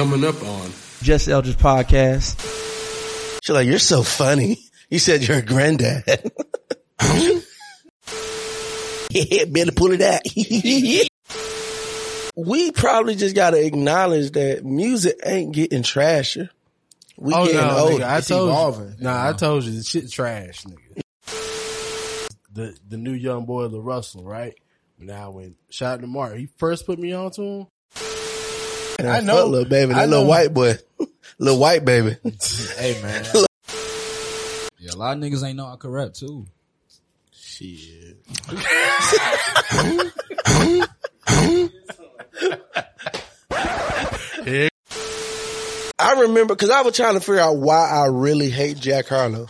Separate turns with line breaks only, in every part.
coming up on
Just Eldridge Podcast.
She's like, you're so funny. You said you're a granddad. yeah, better pull it out. we probably just got to acknowledge that music ain't getting trasher. We
Oh
getting
no,
older.
nigga, I
It's
told
evolving.
you. Nah, I told you the shit trash, nigga. The the new young boy, the Russell, right? Now when shout out to Mark, he first put me on to him.
And
I
fuck
know.
little baby,
I
that little
know.
white boy, little white baby.
Hey man,
Yeah, a lot of niggas ain't know I could rap too.
shit.
I remember because I was trying to figure out why I really hate Jack Harlow.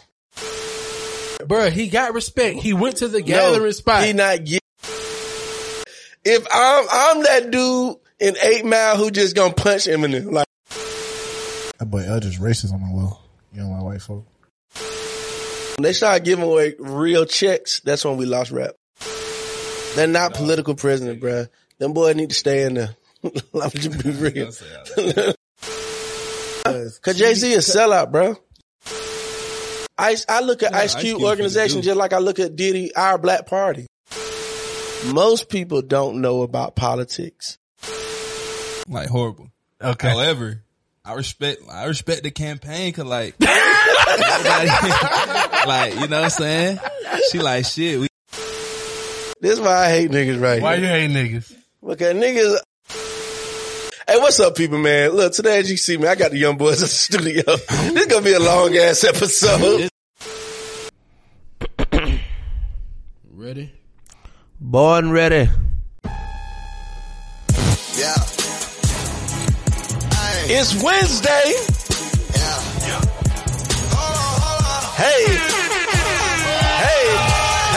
Bruh, he got respect. He went to the gathering spot.
He not get. If I'm I'm that dude in Eight Mile who just gonna punch Eminem, like
That boy Eldridge racist on my will. You know my white folk.
when they start giving away real checks, that's when we lost rap. They're not political prisoners, bruh. Them boys need to stay in there. I'm just be real. Cause Jay Z is sellout, bro. Ice, I look at
Yeah,
Ice
Ice
Cube
Cube
organization just like I look at Diddy, our Black Party. Most people don't know about politics.
Like horrible.
okay.
However, I respect I respect the campaign cause like like you know what I'm saying? She like shit. We
This is why I hate niggas right
Why
here.
Why you hate niggas?
Because niggas. Hey, what's up, people, man? Look, today as you see me, I got the young boys in the studio. this gonna be a long ass episode.
Ready?
Born ready.
Yeah.
It's Wednesday. Hey. Hey.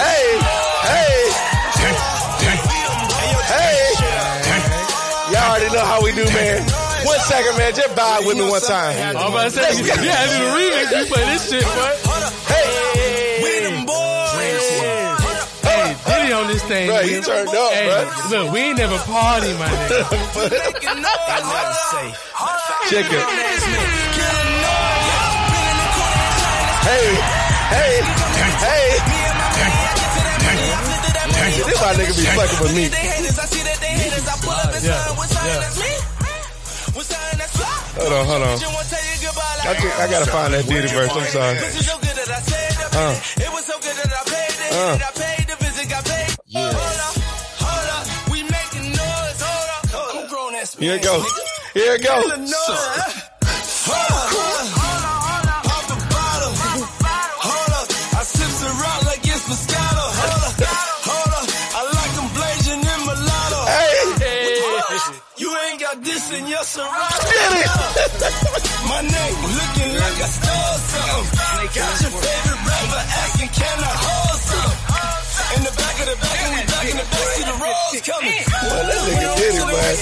Hey. Hey. Hey. Y'all already know how we do, man. One second, man. Just vibe with me one time.
I'm about to say, yeah, I do the remix. You play this shit, boy. On this thing.
Bro,
nigga.
he turned up,
hey,
bro.
Look, we ain't never party, my nigga.
Check it. Hey, hey, hey. This my nigga be fucking with me.
Yeah, yeah.
Hold on, hold on. I, just, I gotta find that Diddy verse. I'm sorry. Uh. Uh. Here it go. Here it go. Hey,
You ain't got this in your Serato.
did it.
My name looking like I stole something. Got your favorite rapper asking, can I hold some? In the back of the back, and we back in the back, see the rolls coming.
Well, that nigga did it, man.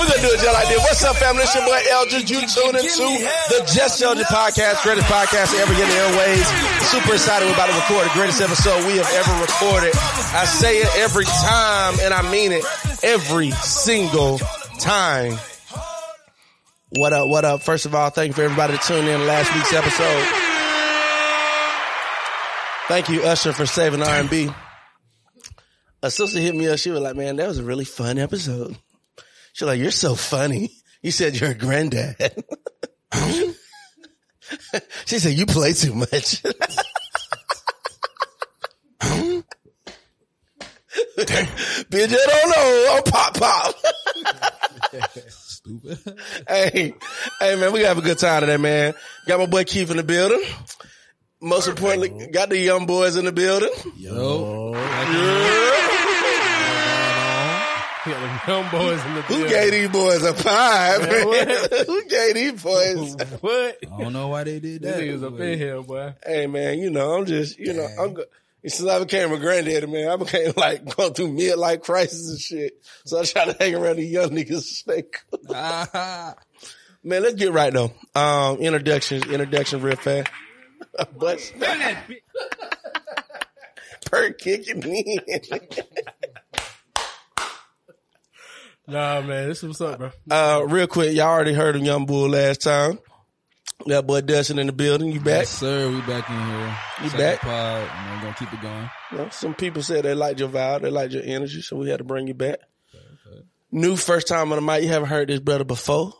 We're gonna do it just like this. What's up, family? It's your boy Eldridge. You tune into the Just Eldridge podcast, greatest podcast ever get in the airways. Super excited we're about to record the greatest episode we have ever recorded. I say it every time, and I mean it every single time. What up? What up? First of all, thank you for everybody that tuned in to last week's episode. Thank you, Usher, for saving R&B. A sister hit me up. She was like, "Man, that was a really fun episode." She's like, "You're so funny." You said you're a granddad. she said, "You play too much." Bitch, I don't know. I'm pop pop.
stupid.
hey, hey, man, we have a good time today, man. Got my boy Keith in the building. Most importantly, got the young boys in the building.
Yo.
We got the young boys in the
Who
building.
gave these boys a pie, man?
what?
Who gave these boys?
What?
I don't know why they did
That
that.
niggas up in here, boy.
Hey, man, you know, I'm just, you know, I'm go- since I became a granddaddy, man, I became like going through midlife crisis and shit. So I try to hang around the young niggas. Stay cool.
Ah,
Man, let's get right though. Um, introductions, introduction real fast. but per kicking in.
Nah, man, this is what's up, bro.
Uh, real quick, y'all already heard of Young Bull last time. That boy Dustin in the building. You back?
Yes, sir. We back in here.
You
Second
back?
Pod, and we're gonna keep it going.
You know, some people said they liked your vibe, they liked your energy, so we had to bring you back. New first time on the mic. You haven't heard this brother before.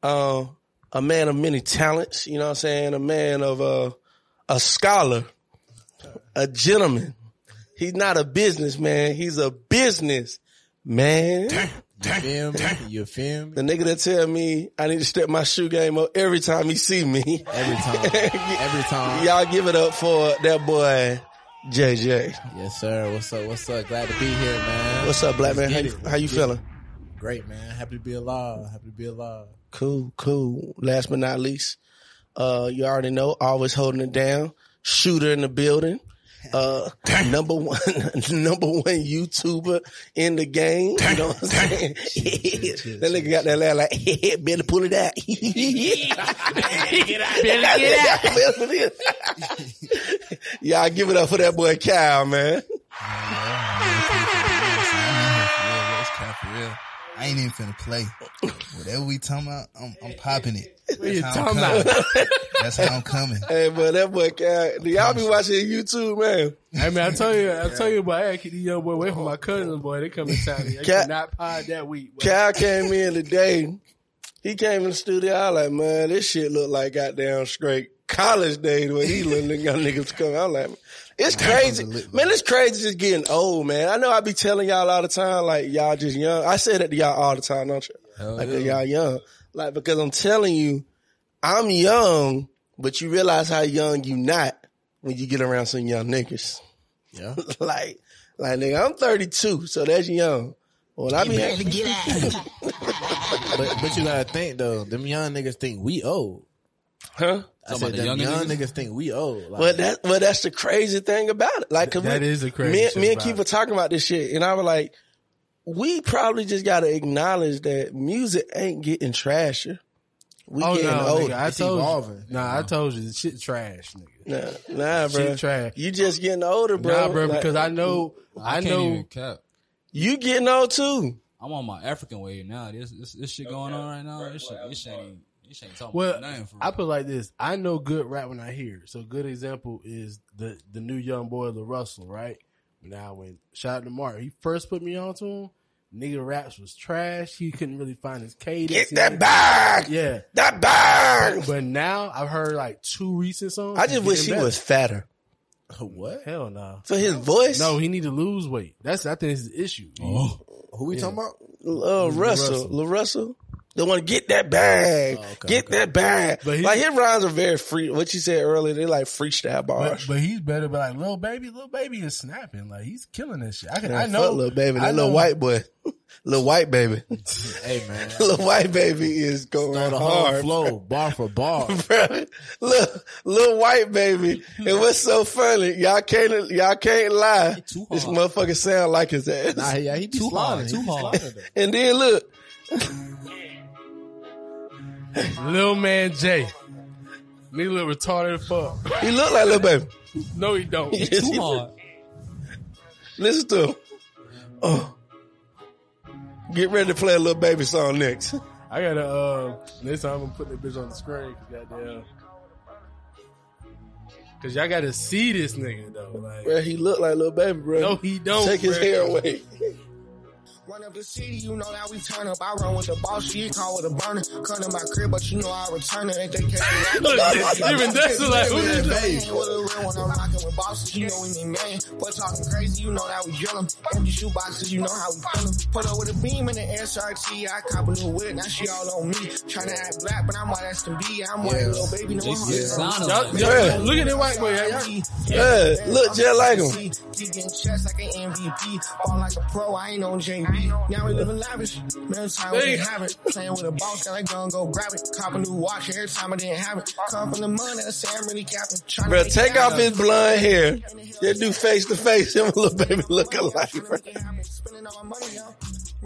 Uh, a man of many talents. You know what I'm saying? A man of uh, a scholar, a gentleman. He's not a businessman. He's a business man.
You feel me? You feel me?
The nigga that tell me I need to step my shoe game up every time he see me.
Every time. Every time.
Y'all give it up for that boy JJ.
Yes, sir. What's up? What's up? Glad to be here, man.
What's up, black man? How you, how you
Get
feeling?
Great, man. Happy to be alive. Happy to be alive.
Cool, cool. Last but not least, uh, you already know, always holding it down. Shooter in the building. Uh, number one, number one YouTuber in the game. You know what I'm saying? that nigga got that laugh like, better pull it out. better get out. Y'all give it up for that boy Kyle, man.
Yeah, it's kind of for real. I ain't even finna play. Whatever we talking about, I'm, I'm popping it. That's
you
how I'm
talking
coming. That's how I'm coming.
Hey, but that boy Kyle, do y'all be watching YouTube, man?
Hey man, I tell you, I tell you, boy, I gotta keep these young boy away from my oh, cousins, boy. They come in town. I
Cat-
cannot pod that week. Boy.
Kyle came in today. He came in the studio. I like, man, this shit look like goddamn straight college days when he little young niggas come. I'm like, it's crazy, man. It's crazy just getting old, man. I know I be telling y'all all the time, like y'all just young. I say that to y'all all the time, don't you? like that y'all young, like because I'm telling you, I'm young, but you realize how young you not when you get around some young niggas.
Yeah.
like, like nigga, I'm 32, so that's young. When I be
But but you gotta think though, them young niggas think we old.
huh?
I
Talking
said
about the
them
younger
young
niggas?
niggas think we old. Like,
Well, that well, that's the crazy thing about it. Like,
That
we-
is the crazy
Me,
shit
me and
about
Keith were talking about this shit, and I was like, we probably just got to acknowledge that music ain't getting trasher. We
Oh
getting
no,
older.
nigga, I
It's
told
evolving.
you. Nah, I told you, the shit trash, nigga.
Nah, nah, bro.
Shit trash.
You just getting older, bro.
Nah, bro,
Like,
because I know, I,
can't
know.
cap.
you getting old too.
I'm on my African wave now. This this, this shit going on right now. This shit, this shit ain't, this ain't talking
Well,
about nothing for real.
I put it like this. I know good rap when I hear it. So, good example is the the new young boy, the Russell, right? Now, when shout out to Mark, he first put me on to him. Nigga raps was trash. He couldn't really find his cadence.
Get that bag.
Yeah.
That bag.
But now I've heard like two recent songs.
I just wish he
better.
was fatter
what?
Hell no.
for his voice.
No, he need to lose weight. That's I think is the issue.
oh,
Who we talking about?
uh, Russell, Lil Russell. They want to get that bag, oh,
okay,
get that bag.
But he-
like his rhymes are very free. What you said earlier, they like freestyle
But,
bars.
but he's better. But like little baby, little baby is snapping. Like he's killing this shit. I can.
Man,
I know,
fuck little baby, that little white boy, little white baby,
Hey man.
little white baby is going
Throw the
hard.
flow, bar for bar.
Bruh, Look, little white baby. And what's so funny? Y'all can't, y'all can't lie.
too
This motherfucker sound like his ass.
Nah, yeah, he be
Too hard, too hard.
And then look,
Lil man Jay. Nigga look retarded as fuck.
he look like little baby.
No, he don't.
too hard.
Listen to him. Oh. Get ready to play a little baby song next.
I gotta uh next time I'm gonna put that bitch on the screen cause goddamn Cause y'all gotta see this nigga though. Like
Bro, he look like little baby, bro.
No, he don't,
Take his hair away.
Run up the city, you know how we turn up. I run with the boss, she call with a burner. Come to my crib, but you know I return her. Ain't they catch me
Look, even that's like who is that?
Ain't with a real one, I'm rocking with bosses, you know we mean million. But talking crazy, you know that we drill 'em. Empty shoe boxes, you know how we fill 'em. Put her with a beam in the SRT, I cop a new whip, now she all on me. Tryna act black, but I'm white as can be. I'm white, little baby, no
They
I'm
see sound
Y'all,
of
Yeah.
look at that white boy. Y'all, y'all,
Yeah, look just like him.
He getting chest like an MVP. Ball like a pro, I ain't on JB. Now we living lavish. Man, time we didn't have it. Playing with a boss, got a gun, go grab it. Cop a new watch every time I didn't have it. Come from the money, I say I'm really capping.
Bro,
make
take off his blonde hair. That do face to face. Him and little baby look alike, bro.
Spending all my money, yo.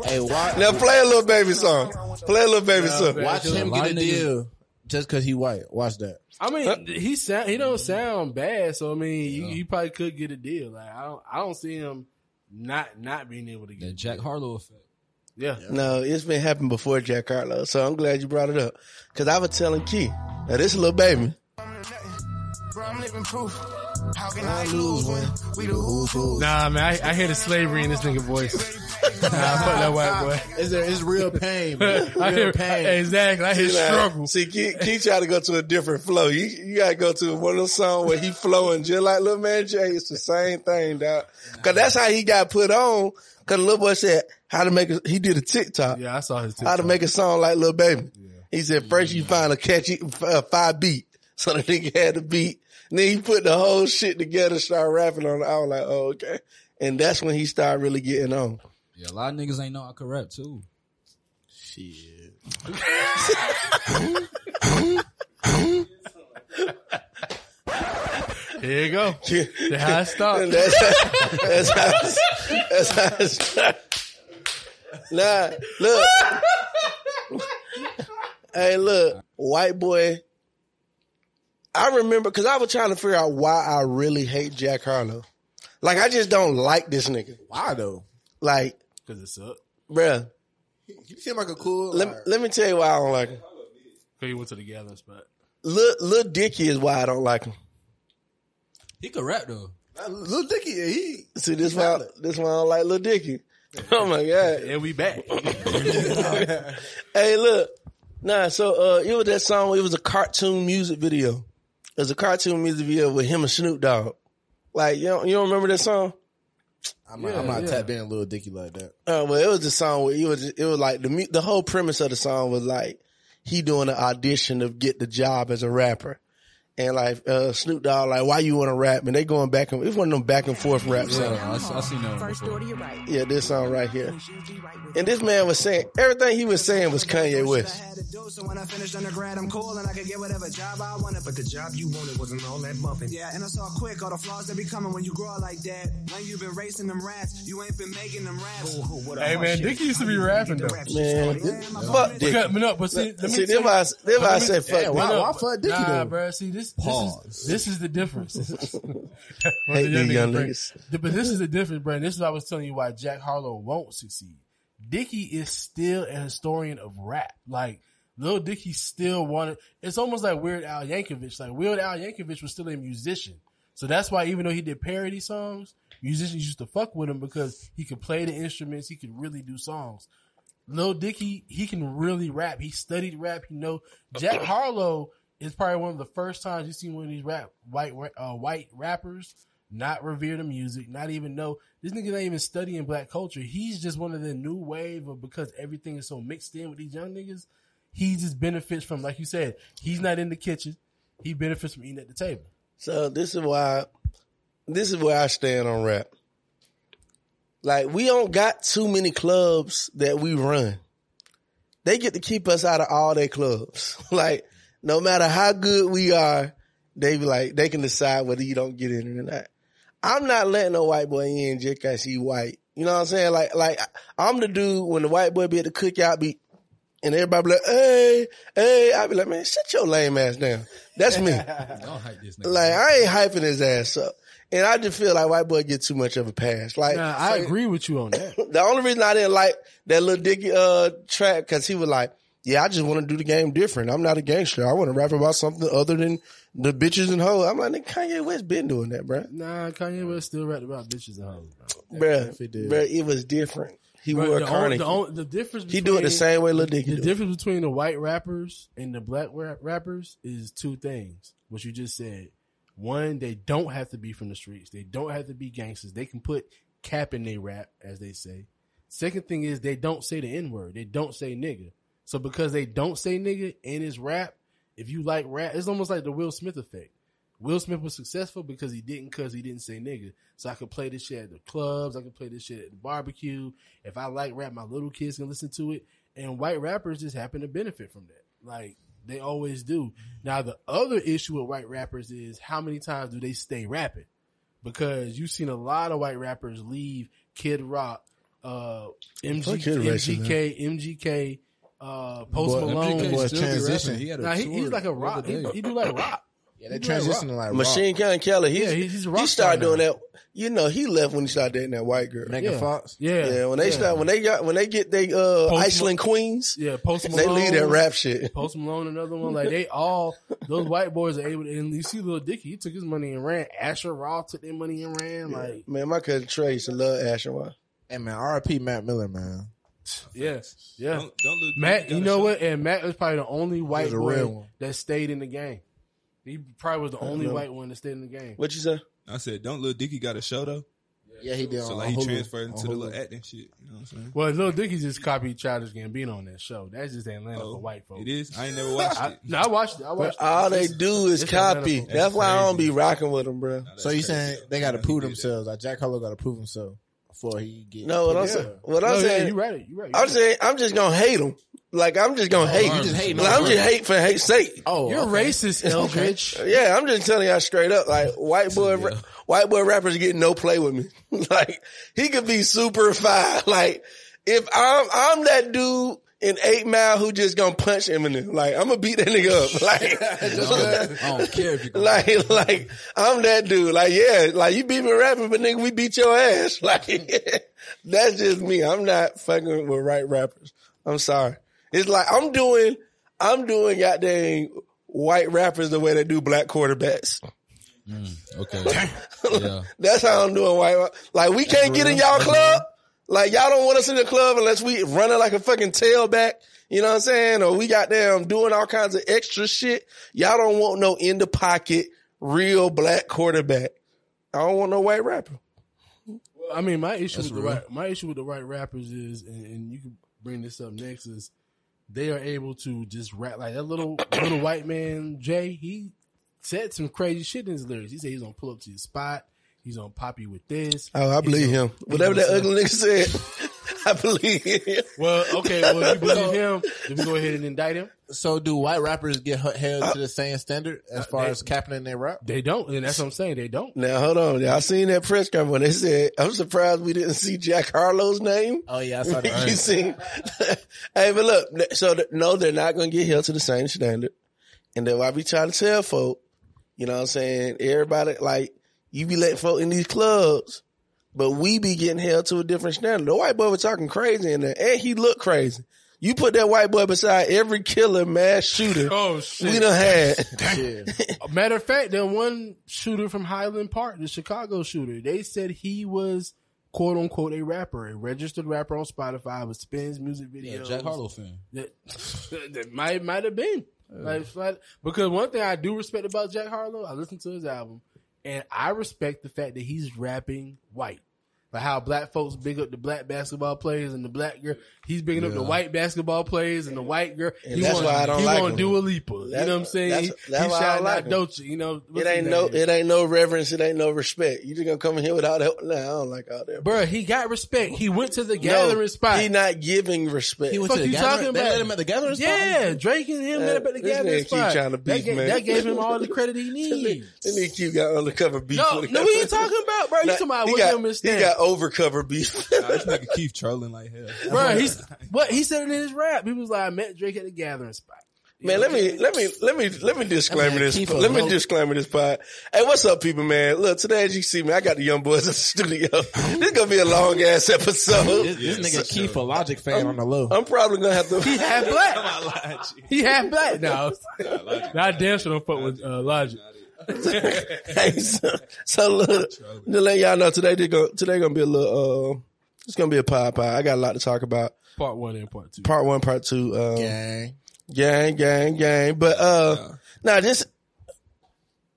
Hey, watch,
Now play a little baby song. Play a little baby song.
watch him get a deal just cause he white. Watch that.
I mean, he sound he don't sound bad. So I mean, you, you probably could get a deal. Like I don't I don't see him not not being able to
the
get.
Jack Harlow effect.
Yeah.
No, it's been happening before Jack Harlow, so I'm glad you brought it up. Cause I was telling Key, now this little baby,
Bro, I'm living proof. How can I lose when we the who's?
Nah, man, I, I hear the slavery in this nigga voice. Nah, that white boy.
It's, it's real pain, man.
I hear,
pain.
exactly. I hear
See, like,
struggle.
See, Key, Key try to go to a different flow. You, you gotta go to one of those songs where he flowing just like Lil Man Jay. It's the same thing, dog. Cause that's how he got put on. Cause little boy said how to make a, he did a TikTok.
Yeah, I saw his TikTok.
How to make a song like Lil Baby. He said first you find a catchy uh, five beat. So the nigga had the beat. And then he put the whole shit together, started rapping on it. I was like, oh, okay. And that's when he started really getting on.
Yeah, a lot of niggas ain't know I could rap too.
Shit.
Here you go. That's how it started.
And that's how, that's how, it's- that's how it started. Nah, look. hey, look, white boy. I remember because I was trying to figure out why I really hate Jack Harlow. Like, I just don't like this nigga.
Why though?
Like,
Cause it sucked.
bruh,
You seem like a cool.
let,
like,
let me tell you why I don't like him.
Cause he went to the gathering spot.
Lil, Lil Dicky is why I don't like him.
He could rap though.
Lil Dicky, he
See, this why this why I don't like Lil Dicky. Oh my god!
And we back.
Hey, look, nah. So uh, it was that song. It was a cartoon music video. It was a cartoon music video with him and Snoop Dogg. Like you don't, you don't remember that song?
I'm not, I'm not tapped in Lil Dicky like that.
Uh, well, it was the song where it was it was like the the whole premise of the song was like he doing an audition to get the job as a rapper. And like uh, Snoop Dogg, like, why you want to rap? And they going back and forth. it's one of them back and forth rap songs.
I, I seen that one
First
before.
order, you're right.
Yeah, this song right here.
She'll be right with
And this man was saying everything he was saying was Kanye West.
do. So when I finished undergrad, I'm cool and I could get whatever job I wanted. But the job you wanted wasn't all that bumping. Yeah, and I saw quick all the flaws that be coming when you grow up like that. When you've been racing them rats, you ain't been making them raps.
Hey man, Dicky used to be rapping though.
Man, fuck Dick.
Because, but no, but see, let me
See,
tell
this why I,
you-
why I
let me-
said fuck
Yeah,
Dick.
why, why fuck Dicky
nah,
though?
bro. See, this
Pause.
this is this is the difference.
Hate these young
bring-
niggas.
But this is the difference, bro. And this is what I was telling you why Jack Harlow won't succeed. Dicky is still a historian of rap. Like Lil Dicky still wanted. It's almost like Weird Al Yankovic. Like Weird Al Yankovic was still a musician, so that's why even though he did parody songs, musicians used to fuck with him because he could play the instruments. He could really do songs. Lil Dicky, he can really rap. He studied rap. He know Jack Harlow is probably one of the first times you see one of these rap white uh, white rappers not revere the music, not even know this nigga not even studying black culture. He's just one of the new wave of because everything is so mixed in with these young niggas. He just benefits from, like you said, he's not in the kitchen. He benefits from eating at the table.
So this is why, this is where I stand on rap. Like we don't got too many clubs that we run. They get to keep us out of all their clubs. like no matter how good we are, they be like they can decide whether you don't get in or not. I'm not letting a white boy in just cause he white. You know what I'm saying? Like like I'm the dude when the white boy be at the cookout be and everybody be like, hey, hey, I be like, man, shut your lame ass down. That's me.
Don't hype this nigga.
Like I ain't hyping his ass up. And I just feel like white boy get too much of a pass. Like
Nah, I
so-
agree with you on that.
The only reason I didn't like that little Dicky uh track because he was like, "Yeah, I just want to do the game different. I'm not a gangster. I want to rap about something other than the bitches and hoes." I'm like, "Nigga, Kanye West been doing that, bro.
Nah, Kanye West still rapped about bitches and hoes. Bro.
Did.
bruh, it was different. He
Bro,
wore a
the,
carnegie.
the, only, the difference
he do it the same way Lil Dicky
The
do.
difference between the white rappers and the black rap- rappers is two things. What you just said. One, they don't have to be from the streets. They don't have to be gangsters. They can put cap in their rap, as they say. Second thing is they don't say the N word. They don't say nigga. So because they don't say nigga in his rap, if you like rap, it's almost like the Will Smith effect. Will Smith was successful because he didn't because he didn't say nigga. So I could play this shit at the clubs. I could play this shit at the barbecue. If I like rap, my little kids can listen to it. And white rappers just happen to benefit from that. Like they always do. Now the other issue with white rappers is how many times do they stay rapping? Because you've seen a lot of white rappers leave Kid Rock, uh, MG,
Fuck Kid Racing,
MGK, MGK, uh, Post
Boy,
Malone.
MGK
MGK
boy
still be
transition.
He had a
Nah, he,
tour
he's like a rock. He, he do like rock.
Yeah, they transitioned to like
Machine Gun Kelly. He's,
Yeah, he's- he's a rock
he started
star
doing that. You know, he left when he started dating that white girl.
Megan
Yeah.
Fox.
Yeah,
yeah, when they start, when they got, when they get they uh
Post
Iceland Queens,
yeah, Post Malone.
they leave that rap shit.
Post Malone, another one. Like they all those white boys are able to. And you see, little Dicky, he took his money and ran. Asher Roth took their money and ran. Like
Man, my cousin Trey used to love Asher Roth.
Hey man, R.I.P. Mac Miller, man.
Yeah, yeah.
Don't, don't look.
Mac, you
gotta
know what? And Mac was probably the only white boy
real one.
that stayed in the game. He probably was the only
know.
white one that stayed in the game.
What you say?
I said, don't little Dicky got a show though.
Yeah, he did.
So
on
like he transferred into the little acting shit. You know what I'm saying?
Well, Lil Dicky just copied Childish Gambino on that show. That's just Atlanta
Oh,
for white folks.
It is. I ain't never watched
I,
it.
no, I watched it. I watched
But all they do is
it's
copy.
Atlanta.
That's why I don't be rocking with them, bro.
So you saying they got to prove
He did that.
themselves? Like Jack Harlow got to prove himself before he get.
No, what I'm saying, what I'm
No, yeah,
saying,
you right. You right.
I'm saying, I'm just gonna hate him. Like I'm just gonna hate.
you just hating
Like,
on
I'm just hate for hate sake.
Oh,
You're
okay.
racist, Eldridge.
Yeah, I'm just telling y'all straight up. Like white boy, ra- white boy rappers getting no play with me. like he could be super fine. Like if I'm, I'm that dude in Eight Mile who just gonna punch Eminem. Like I'm gonna beat that nigga up. Like,
I don't care if you.
like, like I'm that dude. Like yeah, like you beat me rapping, but nigga, we beat your ass. Like that's just me. I'm not fucking with right rappers. I'm sorry. It's like I'm doing, I'm doing goddamn white rappers the way they do black quarterbacks.
Mm, okay. yeah.
That's how I'm doing white. Like we can't get in y'all club. Like y'all don't want us in the club unless we running like a fucking tailback. You know what I'm saying? Or we got them doing all kinds of extra shit. Y'all don't want no in the pocket real black quarterback. I don't want no white rapper.
Well, I mean, my issue with the
real.
right, my issue with the white rappers is, and, and you can bring this up next, is they are able to just rap like that little little white man Jay. He said some crazy shit in his lyrics. He said he's gonna pull up to your spot. He's gonna pop you with this.
Oh, I
He's
believe
gonna-
him. Whatever that
say-
ugly nigga said, I believe him.
Well, okay. Well, if you believe him, then we go ahead and indict him.
So do white rappers get h- held uh, to the same standard as uh, far
they-
as capping in their rap?
They don't, and that's what I'm saying. They don't.
Now hold on. Y'all seen that press conference when they said, I'm surprised we didn't see Jack Harlow's name.
Oh yeah, I saw that.
you seen? hey, but look, so th- no, they're not going to get held to the same standard. And then why we try to tell folk, you know what I'm saying? Everybody, like, you be letting folk in these clubs, but we be getting held to a different standard. The white boy was talking crazy in there, and he looked crazy. You put that white boy beside every killer, mass shooter
Oh shit!
we
shit!
done had.
Yeah.
Matter of fact, that one shooter from Highland Park, the Chicago shooter, they said he was quote unquote a rapper, a registered rapper on Spotify with spins music videos.
Yeah, Jack Harlow fan.
That, that might might have been like, like- because one thing I do respect about Jack Harlow, I listened to his album, and I respect the fact that he's rapping white. Like how black folks big up the black basketball players and the black girl, he's bigging up the white basketball players and the white girl.
And
he
that's
want,
why I don't
he
like
want
him.
Dua Lipa. you know what I'm saying?
that's-
He-
that's
he's
why I don't
shouting
like
out
him.
Dolce. You know,
It ain't no,
name?
it ain't no reverence. It ain't no respect. You just gonna come in here without help. Nah, I don't like all that.
Bruh, he got respect. He went to the
No,
gathering spot.
He not giving respect.
He went
Fuck
to the
you
gathering.
talking
They
about?
let him at the gathering spot?
Yeah, Drake and him met up at the
this
gathering
nigga keep trying to
that,
beef,
gave,
man.
that gave him all the credit he
This
needs.
nigga keep got undercover beef.
No,
with
no,
him.
we ain't talking about, bro. You talking about
he
what
got,
him and
he
Stan.
got overcover beef.
This nigga Keith trolling like hell.
Bro, he's what he said in his rap. He was like, I met Drake at the gathering spot.
Man, let me let me let me let me disclaimer
man,
this. Let me
alone.
disclaimer this part. Hey, what's up, people? Man, look today as you see me, I got the young boys in the studio. this gonna be a long ass episode.
This, this nigga Keith a Logic fan on the low.
I'm probably gonna have to.
He half black. he half black. No, I damn sure don't fuck with uh, Logic.
hey, so, so look, to let y'all know today, they go, today gonna be a little. Uh, it's gonna be a pie pie. I got a lot to talk about.
Part one and part two.
Part one, part two. Um,
Gang.
Gang, gang, gang. But uh, now this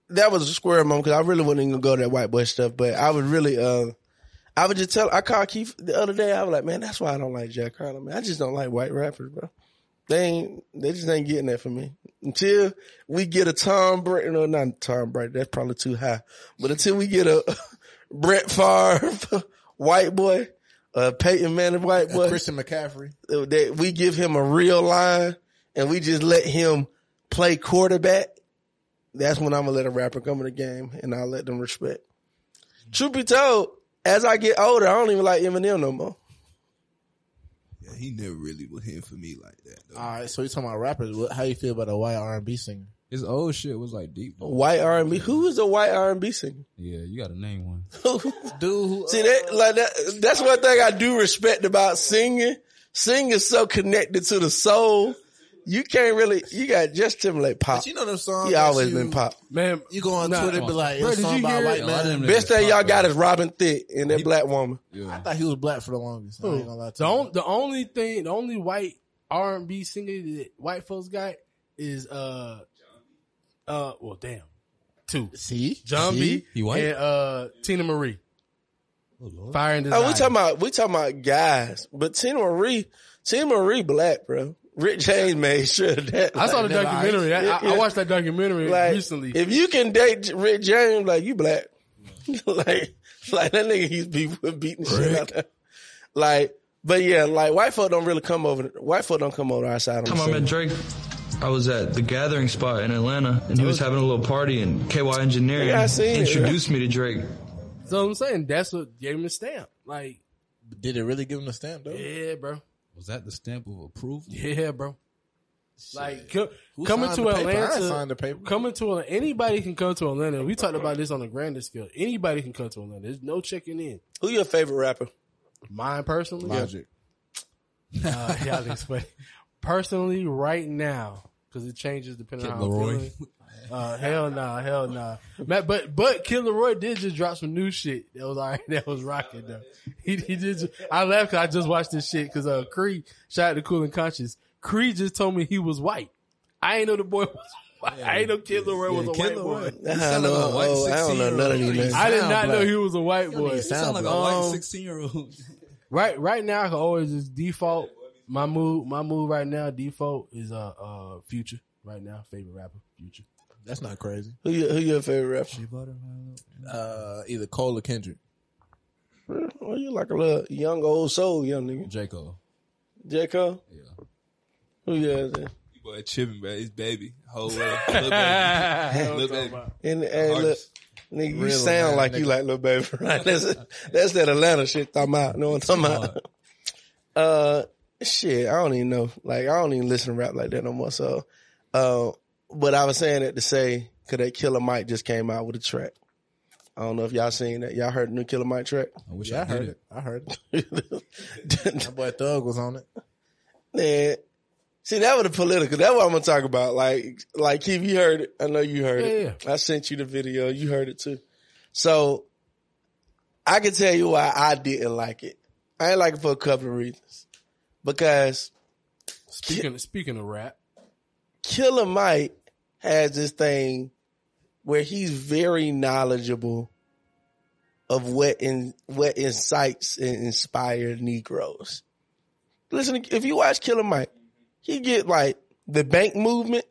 that was a square moment because I really wasn't even gonna go to that white boy stuff. But I would really uh, I would just tell. I called Keith the other day. I was like, man, that's why I don't like Jack Harlow. Man, I just don't like white rappers, bro. They ain't. They just ain't getting that for me until we get a Tom Brady. No, not Tom Brady. That's probably too high. But until we get a Brett Favre white boy, a Peyton Manning white boy,
Christian McCaffrey.
that we give him a real line and we just let him play quarterback, that's when I'm gonna let a rapper come in the game and I'll let them respect. Truth be told, as I get older, I don't even like Eminem no more.
Yeah, he never really was hitting for me like that. Though.
All right, so you talking about rappers. How you feel about a white R&B singer?
His old shit was like deep. though.
White R and B. Who is a white R and B singer?
Yeah, you got to name one.
Dude, who,
See that like that. That's one thing I do respect about singing. Singing is so connected to the soul. You can't really. You got just Timberlake pop.
but you know them songs.
He
that
always
you,
been pop.
Man,
You go on
Nah,
Twitter and be like,
Bro,
it's a
did
song
you hear
white
it?
A lot of
man.
Best thing y'all got is Robin Thicke and that black woman.
I thought he was black for the longest. I ain't gonna lie to
the, on, the only thing, the only white R and B singer that white folks got is uh, uh, well, damn, two,
See?
John
See?
B.
He white?
and uh, Teena Marie. Fire and
Oh, we talking about we talking about guys, but Teena Marie, Teena Marie black, bro. Rick James made sure of that.
I saw the documentary. I, I, I watched that documentary
like
recently.
if you can date Rick James, like you black, like like that nigga he's be beating the shit out of. Like, but yeah, like white folk don't really come over. White folk don't come over our side. On the
time I met Drake, I was at the gathering spot in Atlanta, and he was having a little party, and KY Engineering
Yeah, I seen it,
introduced me to Drake.
so I'm saying that's what gave him a stamp. Like,
Did it really give him a stamp though?
yeah, bro.
Was that the stamp of approval?
Yeah, bro. Like co-
Who
coming
signed
to
the paper? I
Atlanta,
signed the paper.
coming to Atlanta, anybody can come to Atlanta. We talked about this on a grander scale. Anybody can come to Atlanta. There's no checking in.
Who your favorite rapper?
Mine personally,
Logic.
uh, yeah, I explain. Personally, right now, because it changes depending on how I'm
LAROI.
feeling. Uh, hell nah, hell nah. Matt, but but Kid LAROI did just drop some new shit that was alright. That was rocking though. He he did. Just, I laughed because I just watched this shit because uh Creed shout out to Cool and Conscious. Creed just told me he was white. I ain't know the boy was white. I ain't know Kid LAROI was a
Kid
white
LAROI.
boy.
I
sound
don't
like
know.
a white
oh, I don't know none of these
I did
sound
not know he was a white boy.
You sound like a white sixteen year old.
Right, right now I can always just default my move. My move right now default is uh uh Future. Right now, favorite rapper Future.
That's not crazy.
Who your, who your favorite rapper?
Uh, either Cole or Kendrick.
Well, you like a little young old soul, young nigga.
J Cole.
J Cole.
Yeah.
Who you is it?
You boy tripping, bro. His baby. Whole way. Little baby. Little baby.
And hey, look, nigga, you
Real
sound
man,
like
nigga.
you like little baby, right? That's that's that Atlanta shit. Talking about, know what I'm talking about? Uh, shit, I don't even know. Like, I don't even listen to rap like that no more. So, uh, but I was saying that to say, cause that Killer Mike just came out with a track. I don't know if y'all seen that. Y'all heard the new Killer Mike track?
I wish
Yeah, I
I,
heard
did
it. I heard it. My boy Thug was on it.
Man, see that was the political. That's what I'm gonna talk about. Like, like Keith, you heard it. I know you heard it. Yeah. I sent you the video. You heard it too. So I can tell you why I didn't like it. I ain't like it for a couple of reasons. Because
Speaking speaking of rap,
Killer Mike has this thing where he's very knowledgeable of what in what incites and inspires Negroes. Listen, if you watch Killer Mike, he get like the bank movement.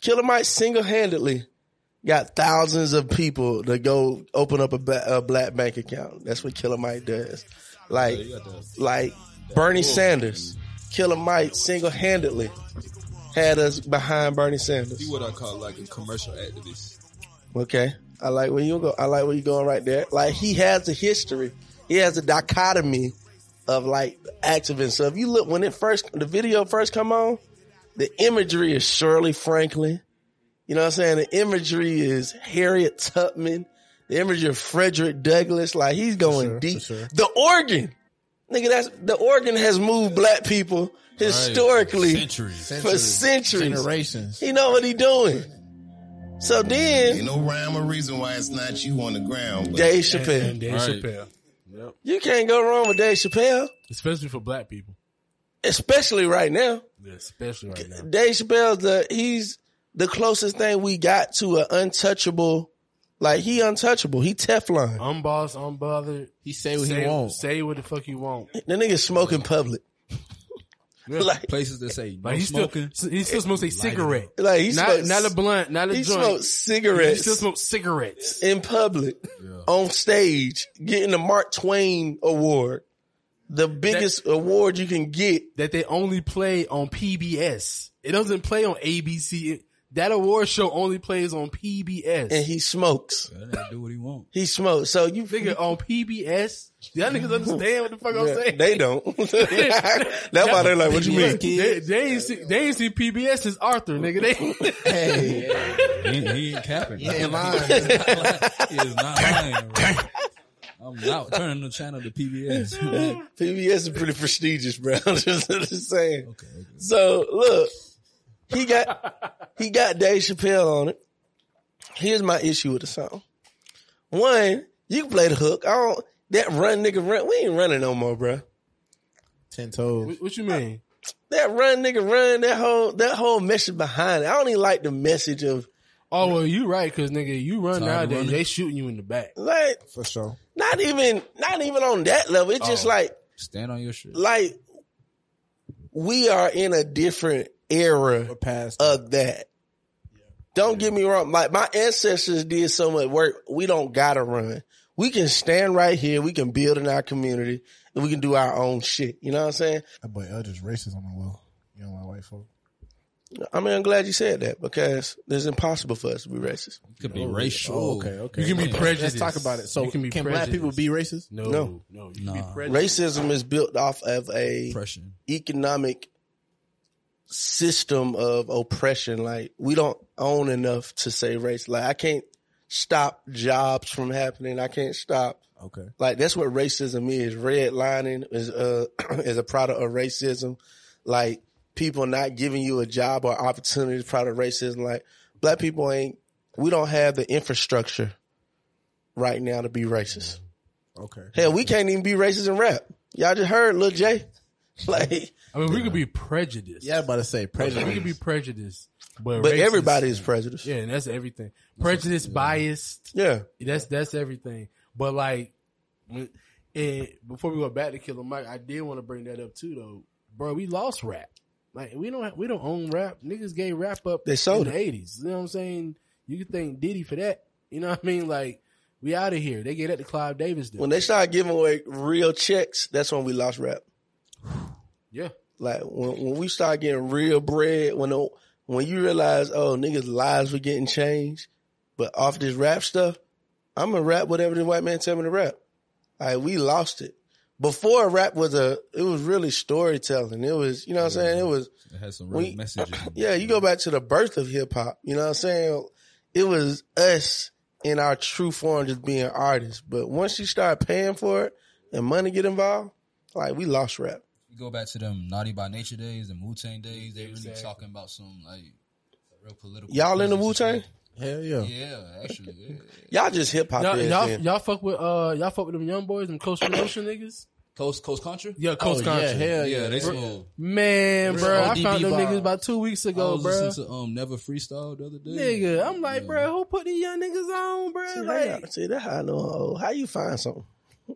Killer Mike single handedly got thousands of people to go open up a, ba- a black bank account. That's what Killer Mike does. Like, like Bernie Sanders, Killer Mike single handedly had us behind Bernie Sanders.
He what I call like a commercial activist.
Okay. I like where you go. I like where you going right there. Like he has a history. He has a dichotomy of like activism. So if you look when it first the video first come on, the imagery is Shirley Franklin. You know what I'm saying? The imagery is Harriet Tubman. The imagery of Frederick Douglass. Like he's going
sure,
deep.
sure.
The organ. Nigga, that's the organ has moved black people historically
Centuries.
for centuries.
Generations.
He know what he doing. So then
Ain't no rhyme or reason why it's not you on the ground. But
Dave Chappelle.
and Dave
Right.
Chappelle, yep.
You can't go wrong with Dave Chappelle,
especially for black people,
especially right now.
yeah, especially right now.
Dave Chappelle's the he's the closest thing we got to an untouchable. Like he untouchable. He Teflon.
Unbossed, unbothered.
He say what
say,
he wants.
Say what the fuck you want.
The nigga smoke in public. Like,
Places that say no
Like he still,
smoking.
he still smokes a cigarette.
like he
Not,
smokes,
not a blunt, not a
he
joint.
smokes
He still smokes cigarettes.
in public, on stage, getting the Mark Twain Award, the biggest award you can get.
That they only play on PBS. It doesn't play on ABC. That award show only plays on PBS.
and he smokes.
Let do what he want.
He smokes. So you
nigga on PBS. Y'all niggas understand what the fuck I'm
Yeah,
saying?
they don't. That's why they're like, what you mean?
They, they ain't see, they ain't see PBS as Arthur, nigga. They,
Hey,
He, ain't- he ain't capping.
he ain't lying.
he is not lying. Bro. I'm not turning the channel to PBS.
PBS is pretty prestigious, bro. I'm just, just saying.
Okay, okay.
So look, he got he got Dave Chappelle on it. Here's my issue with the song. One, you can play the hook. I don't that run nigga run. We ain't running no more, bro.
Ten toes.
what, what you mean?
That run nigga run. That whole that whole message behind it. I don't even like the message of
Oh well, you right, cause nigga, you run
Tired of
nowadays.
running?
They shooting you in the back.
like
For sure.
not even not even on that level. It's just
Oh.
like
Stand on your shit.
like we are in a different era
past.
of that. Don't get me wrong. Like my ancestors did so much work. We don't gotta run. We can stand right here. We can build in our community and we can do our own shit. You know what I'm saying?
That boy Eldridge racist on the wall. You don't like white folk.
I mean, I'm glad you said that because it's impossible for us to be racist.
Could be oh, racial.
Oh, okay, okay.
You can be
Let's-
prejudiced.
Let's talk about it. So
You can
can, black people be racist?
No,
No.
no, you
Nah.
can be prejudiced.
Racism is built off of a
Oppression.
economic system of oppression. Like we don't own enough to say race. Like I can't stop jobs from happening. I can't stop
Okay.
Like that's what racism is. Redlining is uh is a product of racism. Like people not giving you a job or opportunity is product of racism. Like black people ain't we don't have the infrastructure right now to be racist.
Okay.
Hell, we can't even be racist in rap. Y'all just heard Lil J. Like
I mean, we could be prejudiced.
Yeah, I was about to say prejudice.
we could be prejudiced, but
but
racist-
everybody is prejudiced.
Yeah, and that's everything. Prejudice, biased.
Yeah.
That's that's everything. But like, and before we go back to Killer Mike, I did want to bring that up too, though, bro. We lost rap. Like we don't we don't own rap. Niggas gave rap up.
They sold
in the eighties. You know what I'm saying? You could thank Diddy for that. You know what I mean? Like we out of here. They get that to Clive Davis. Then.
When they started giving away real checks, that's when we lost rap.
Yeah,
Like when when we start getting real bread, when the, when you realize, oh, niggas' lives were getting changed, but off this rap stuff, I'm gonna rap whatever the white man tell me to rap. Like we lost it. Before rap was a, it was really storytelling. It was, you know what I'm saying? It was,
It has some real
we,
messages.
yeah, you go back to the birth of hip hop. You know what I'm saying? It was us in our true form just being artists. But once you start paying for it and money get involved, like we lost rap.
You go back to them Naughty by Nature days, the Wu Tang days. They really talking about some like real political.
Y'all in the Wu. Tang?
Hell yeah.
Yeah, actually. Yeah.
Y'all just hip hop
y'all, y'all, y'all fuck with uh y'all fuck with them young boys and Coast Promotion niggas.
Coast Coast Contra.
Yeah,
Oh,
Coast
yeah,
Contra.
hell
Yeah,
yeah.
they small.
Man, bro, I
ODB
found them
vibe.
niggas about two weeks ago,
I
ago,
was
bro.
listening to um Never Freestyle the other day.
Nigga, I'm like,
Yeah.
bro, who put these young niggas on, bro?
See,
Like,
that- see, that's how I know. Oh, how you find something?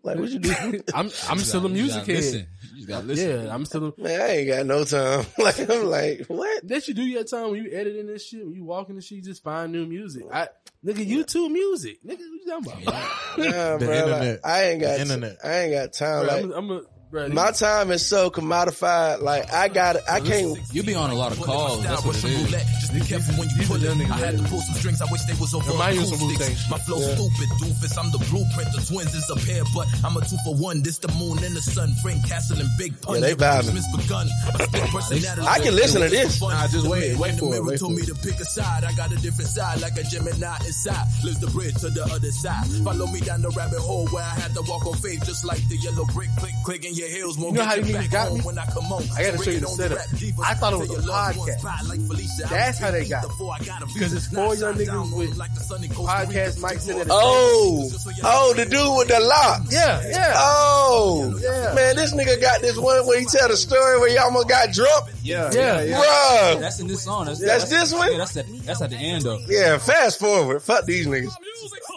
Like what you do?
I'm I'm still a
You
music
gotta
head.
Listen. You just gotta listen.
Yeah, I'm still. A,
Man, I ain't got no time. Like I'm like, what?
that you do your time when you editing this shit, when you walking this shit, you just find new music. I nigga, YouTube music, nigga, what you talking about?
Nah,
The
bro. like,
internet.
I ain't got.
The internet.
I ain't got time.
Bro,
Like
I'm, I'm a, bro,
my time is so commodified. Like I got. I can't.
You be on a lot of calls. That's what it is.
Just be careful when you pull it. I had to pull some strings. I wish they was over
Remind you of
acoustics. My flow stupid, doofus. I'm the blueprint. The twins is a pair, but I'm a two for one. This the moon and the sun. Frank Castle and Big Pun.
Yeah, they vibing.
Christmas begun. A split personality.
I can listen to this.
Nah, just wait, wait for it,
The mirror
wait
told
for
me to pick a side. I got a different side, like a Gemini inside. Lives the bridge to the other side. Follow me down the rabbit hole where I had to walk on faith, just like the yellow brick. Click, click in your heels. Won't
You know how
get
these
you
niggas
back
got me?
When I come on.
I gotta
So
show you
bring
the
it on
setup. I thought it was a
your
podcast.
bye like Felicia.
That's how they got me. Because it's four young niggas with podcast mics in it.
Oh, oh, the dude with the lock.
Yeah, yeah.
Oh,
Yeah.
man, this nigga got this one where he tell the story where he almost got dropped.
Yeah.
Yeah, yeah.
Bruh.
That's in this song. That's,
That's this one?
Yeah, that's at, that's at the end though.
Yeah, fast forward. Fuck these niggas.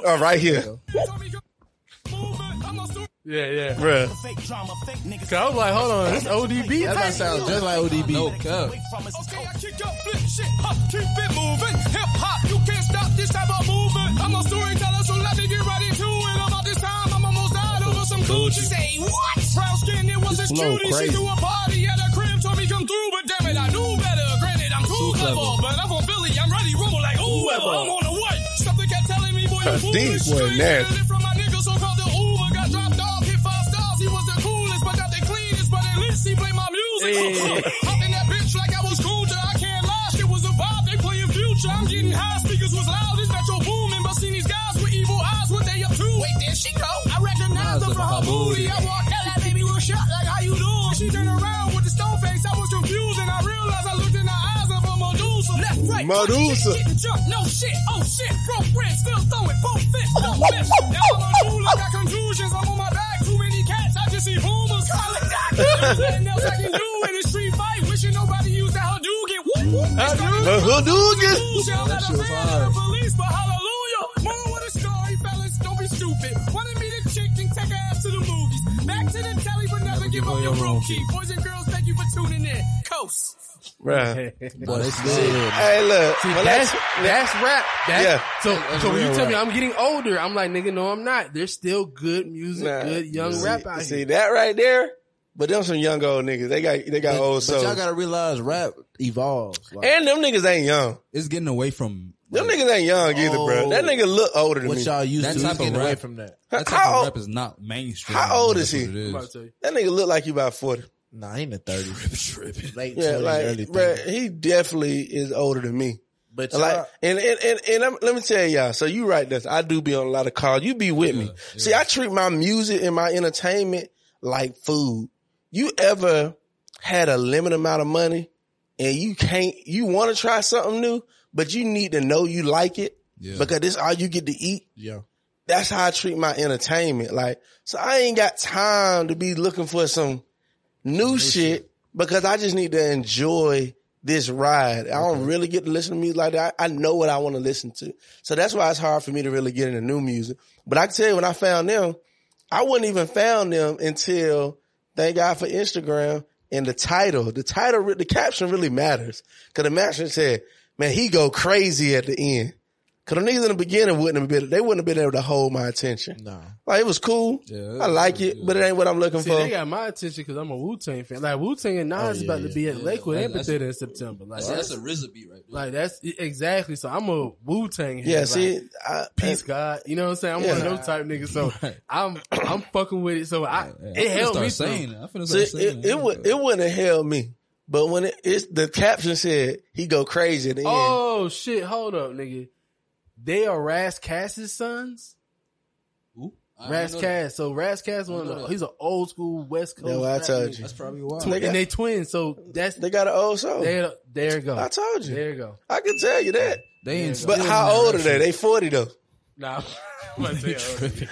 Oh, right here.
Yeah, yeah.
Bruh.
Cause I was like, hold on, this ODB.
That might sound just like ODB.
No cap.
Okay, I kick up, flip shit, up, keep it moving. Hip hop, you can't stop this type of movement. I'm a storyteller, so let me get right into it. About this time, I'm almost died over some Gucci. Say what? Brown skin, it was
This
a
flow
cutie. She threw a party at a crib, told me come through, but damn it, I knew better. Granted, I'm too
level.
But I'm from Philly, I'm ready, rumble like whoever. I'm on the way. Something kept telling me, boy, you
These
foolish.
boy
Straight
nasty.
Music. Hopped in that bitch like I was Kunta. I can't lie, shit was a vibe. They playing future. I'm getting high, speakers was loud. This Metro Boomin, but seen these guys with evil eyes. What they up to? Wait, there she go. I recognize her from her booty. I walked out, that baby was shot like how you doing? She turned around with the stone face. I was confused and I realized I looked in the eyes of a Medusa. Left, right,
Medusa.
Shit, shit, jump, no shit, oh shit, broke friends, still throwing both fists, no miss. Now I'm a ruler, got contusions, I'm on my back, too many cats, I just boomers. Nothing else I can do in a street fight, wishing nobody used that Hadouken. Whoop, whoop.
The Hadouken.
Shall let a man of the police, but hallelujah. More with a story, fellas, don't be stupid. Wanted me to chick and take her ass to the movies. Back to the telly, but never give up your room key. Boys and girls, thank you for tuning in. Coast.
Bruh.
Boy, that's good.
Hey, look.
See,
well,
that's
that's-
that's rap. That's,
Yeah.
So
That's
so when you
real
tell me. I'm getting older, I'm like nigga, no, I'm not. There's still good music,
Nah.
good young
see,
rap out
see
here.
See that right there? But them some young old niggas. They got they got
But,
old
but y'all gotta realize rap evolves. Like,
and them niggas ain't young.
It's getting away from
Them
like,
niggas ain't young either, bro.
Oh.
That nigga look older than
what
me.
y'all used
That
to
type
is getting
of
away
rap.
from that.
that type
How
of rap is not mainstream.
How old is he?
it
I'm
is.
about to tell you.
That nigga look like he about 40.
Nah, he in the thirties. Late
Yeah,
20s,
like,
early
bruh,
30s.
he definitely is older than me.
But
Like, and, and, and, and I'm, let me tell y'all, so you right this. I do be on a lot of calls. You be with me. See, I treat my music and my entertainment like food. You ever had a limited amount of money and you can't, you want to try something new, but you need to know you like it
Yeah.
because this all you get to eat.
yeah.
That's how I treat my entertainment. Like, so I ain't got time to be looking for some new, shit, because I just need to enjoy this ride. I don't really get to listen to music like that. I, I know what I want to listen to. So that's why it's hard for me to really get into new music. But I can tell you when I found them, I wouldn't even found them until thank God for Instagram and the title. The title, the caption really matters. Cause the caption said, man, he go crazy at the end. Cause the niggas in the beginning wouldn't have been, they wouldn't have been able to hold my attention.
No.
Like it was cool.
Yeah,
I like it, but it ain't what I'm looking
See,
for.
they got my attention because I'm a Wu Tang fan. Like Wu Tang and Nas
Oh,
is
yeah,
about to be at Lakewood
Yeah,
Amphitheater
that's-
in September. Like
That's,
that's,
that's a RZA beat right there.
like that's exactly. So I'm a Wu Tang.
yeah, see, I,
peace God. You know what I'm saying? I'm one of those type niggas. So I'm I'm fucking with it. So I
Yeah, I'm
it helped
start
me.
saying
Saying,
it. I'm finna
See,
start saying
it, it would it wouldn't have helped me. But when it, it's the caption said he go crazy at the end.
oh shit! Hold up, nigga. They are Ras Kass's sons.
Ooh, I
Raz
didn't know that.
Cass. So Ras Kass, one of the, he's an old school West Coast.
That's what I told you.
That's probably why.
They got-
and they twins. So that's
They got an old soul.
there. There you go.
I told you.
There you go.
I can tell you that.
They ain't
But how old are they? They 40 though.
Nah, I'm about to tell you.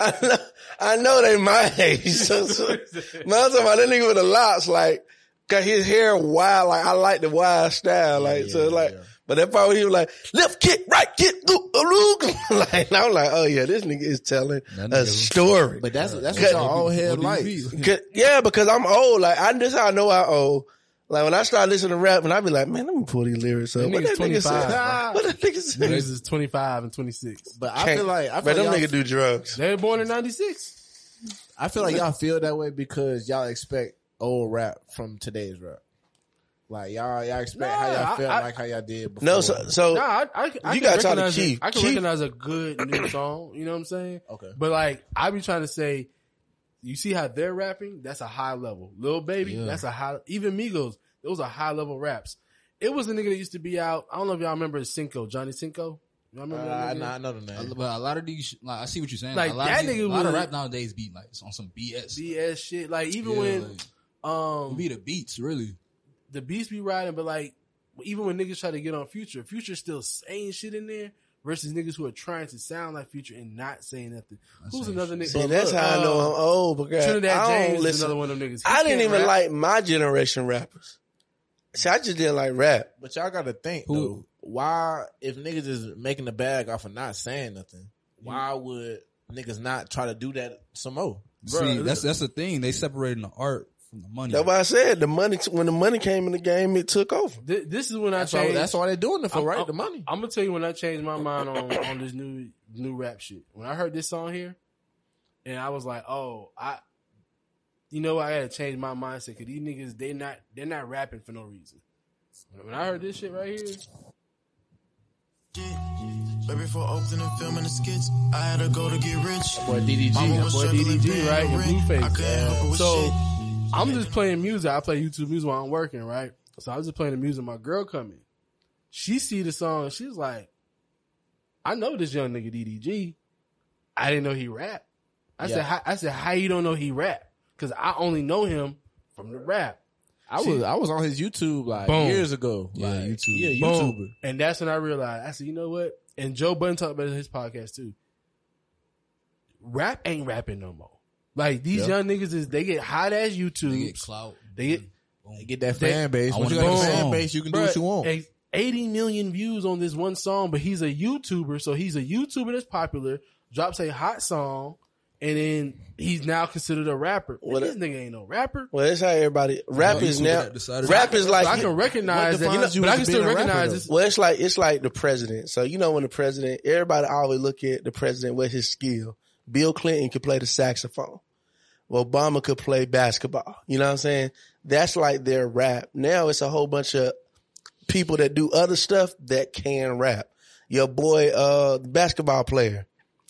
I know, I know they my age. So, so, man, I'm talking about that nigga with the locks, like, got his hair wild. Like, I like the wild style. Like, so like, but that part where he was like, left kick, right kick, look, look. like, I'm like, oh yeah, this nigga is telling
That
a story.
But that's that's what y'all all head
What
like.
yeah, because I'm old. Like, I, this how I know I'm old. Like, when I start listening to rap, and I be like, man, let me pull these lyrics up.
Them
What that
niggas
nigga
25,
say? What that nigga say?
Niggas is 25 and 26.
But I feel like I feel
But them
like y'all,
niggas do drugs.
They were born in 96.
I feel like y'all feel that way because y'all expect old rap from today's rap. Like y'all, y'all expect how y'all
I-
feel
I-
like how y'all did before.
No, so, so
Nah, I, I, I
You
can
gotta talk to
recognize A, I can
Keith-
recognize a good new song. You know what I'm saying?
Okay.
But like, I be trying to say, you see how they're rapping? That's a high level. Lil Baby,
Yeah.
that's a high. Even Migos, those are high level raps. It was a nigga that used to be out. I don't know if y'all remember Cinco, Johnny Cinco. Y'all remember
uh, nah, I know the name.
But a lot of these, like I see what you're saying.
Like,
a lot
that
of these,
nigga
a lot of rap nowadays be like on some BS.
BS shit. Like even
Yeah,
when
like,
um
be the beats really.
The beats be riding, but like even when niggas try to get on Future, Future's still saying shit in there versus niggas who are trying to sound like Future and not saying nothing. Who's
saying
another nigga?
See, that's
Look,
how I know
uh,
I'm old because
Trinidad
I don't
James is
listen.
another one of them niggas. He
I didn't even
rap.
like my generation rappers. See, I just didn't like rap.
But y'all got to think
Who-
though. Why, if niggas is making the bag off of not saying nothing, why would niggas not try to do that some more?
See, that's that's the thing. They separating the art from the money.
That's why I said the money. When the money came in the game, it took over.
Thi- This is when I
That's why,
changed.
that's why they're doing it for,
I'm-
right?
I'm-
the money.
I'm gonna tell you when I changed my mind on on this new new rap shit. When I heard this song here, and I was like, oh, I, you know, I gotta change my mindset because these niggas they not they're not rapping for no reason. When I heard this shit right here,
Baby, for opening and filming the skits, I had to go to get rich.
boy DDG,
Mama
that
was
boy
struggling
DDG, right?
the
And
rent. I
Blueface.
couldn't help her with
So
shit.
I'm just playing music. I play YouTube music while I'm working, right? So I was just playing the music. My girl come in. She see the song. She's like, I know this young nigga DDG. I didn't know he rap. I
Yeah.
said, how, I said, how you don't know he rap? Because I only know him from the rap.
I was I was on his YouTube like
Boom.
years ago.
Yeah,
like,
YouTube.
Yeah,
Boom.
YouTuber.
And that's when I realized. I said, you know what? And Joe Budden talked about it in his podcast too. Rap ain't rapping no more. Like these
Yeah.
young niggas is they get hot as YouTube.
They get clout.
They get
They get that
They-
fan base. Once you got the
a
fan base, you can do what you want.
eh, 80 million views on this one song, but he's a YouTuber, so he's a YouTuber that's popular, drops a hot song, and then he's now considered a rapper.
What
this nigga ain't no rapper.
Well, that's how everybody rap
No,
is now.
that decided-
Rap is like
I can recognize
what
that,
defines you
but I can still
being a rapper,
recognize this.
Well, it's like it's like the president. So you know when the president, everybody always look at the president with his skill. Bill Clinton could play the saxophone. Obama could play basketball. You know what I'm saying? That's like their rap. Now it's a whole bunch of people that do other stuff that can rap. Your boy, uh, basketball player.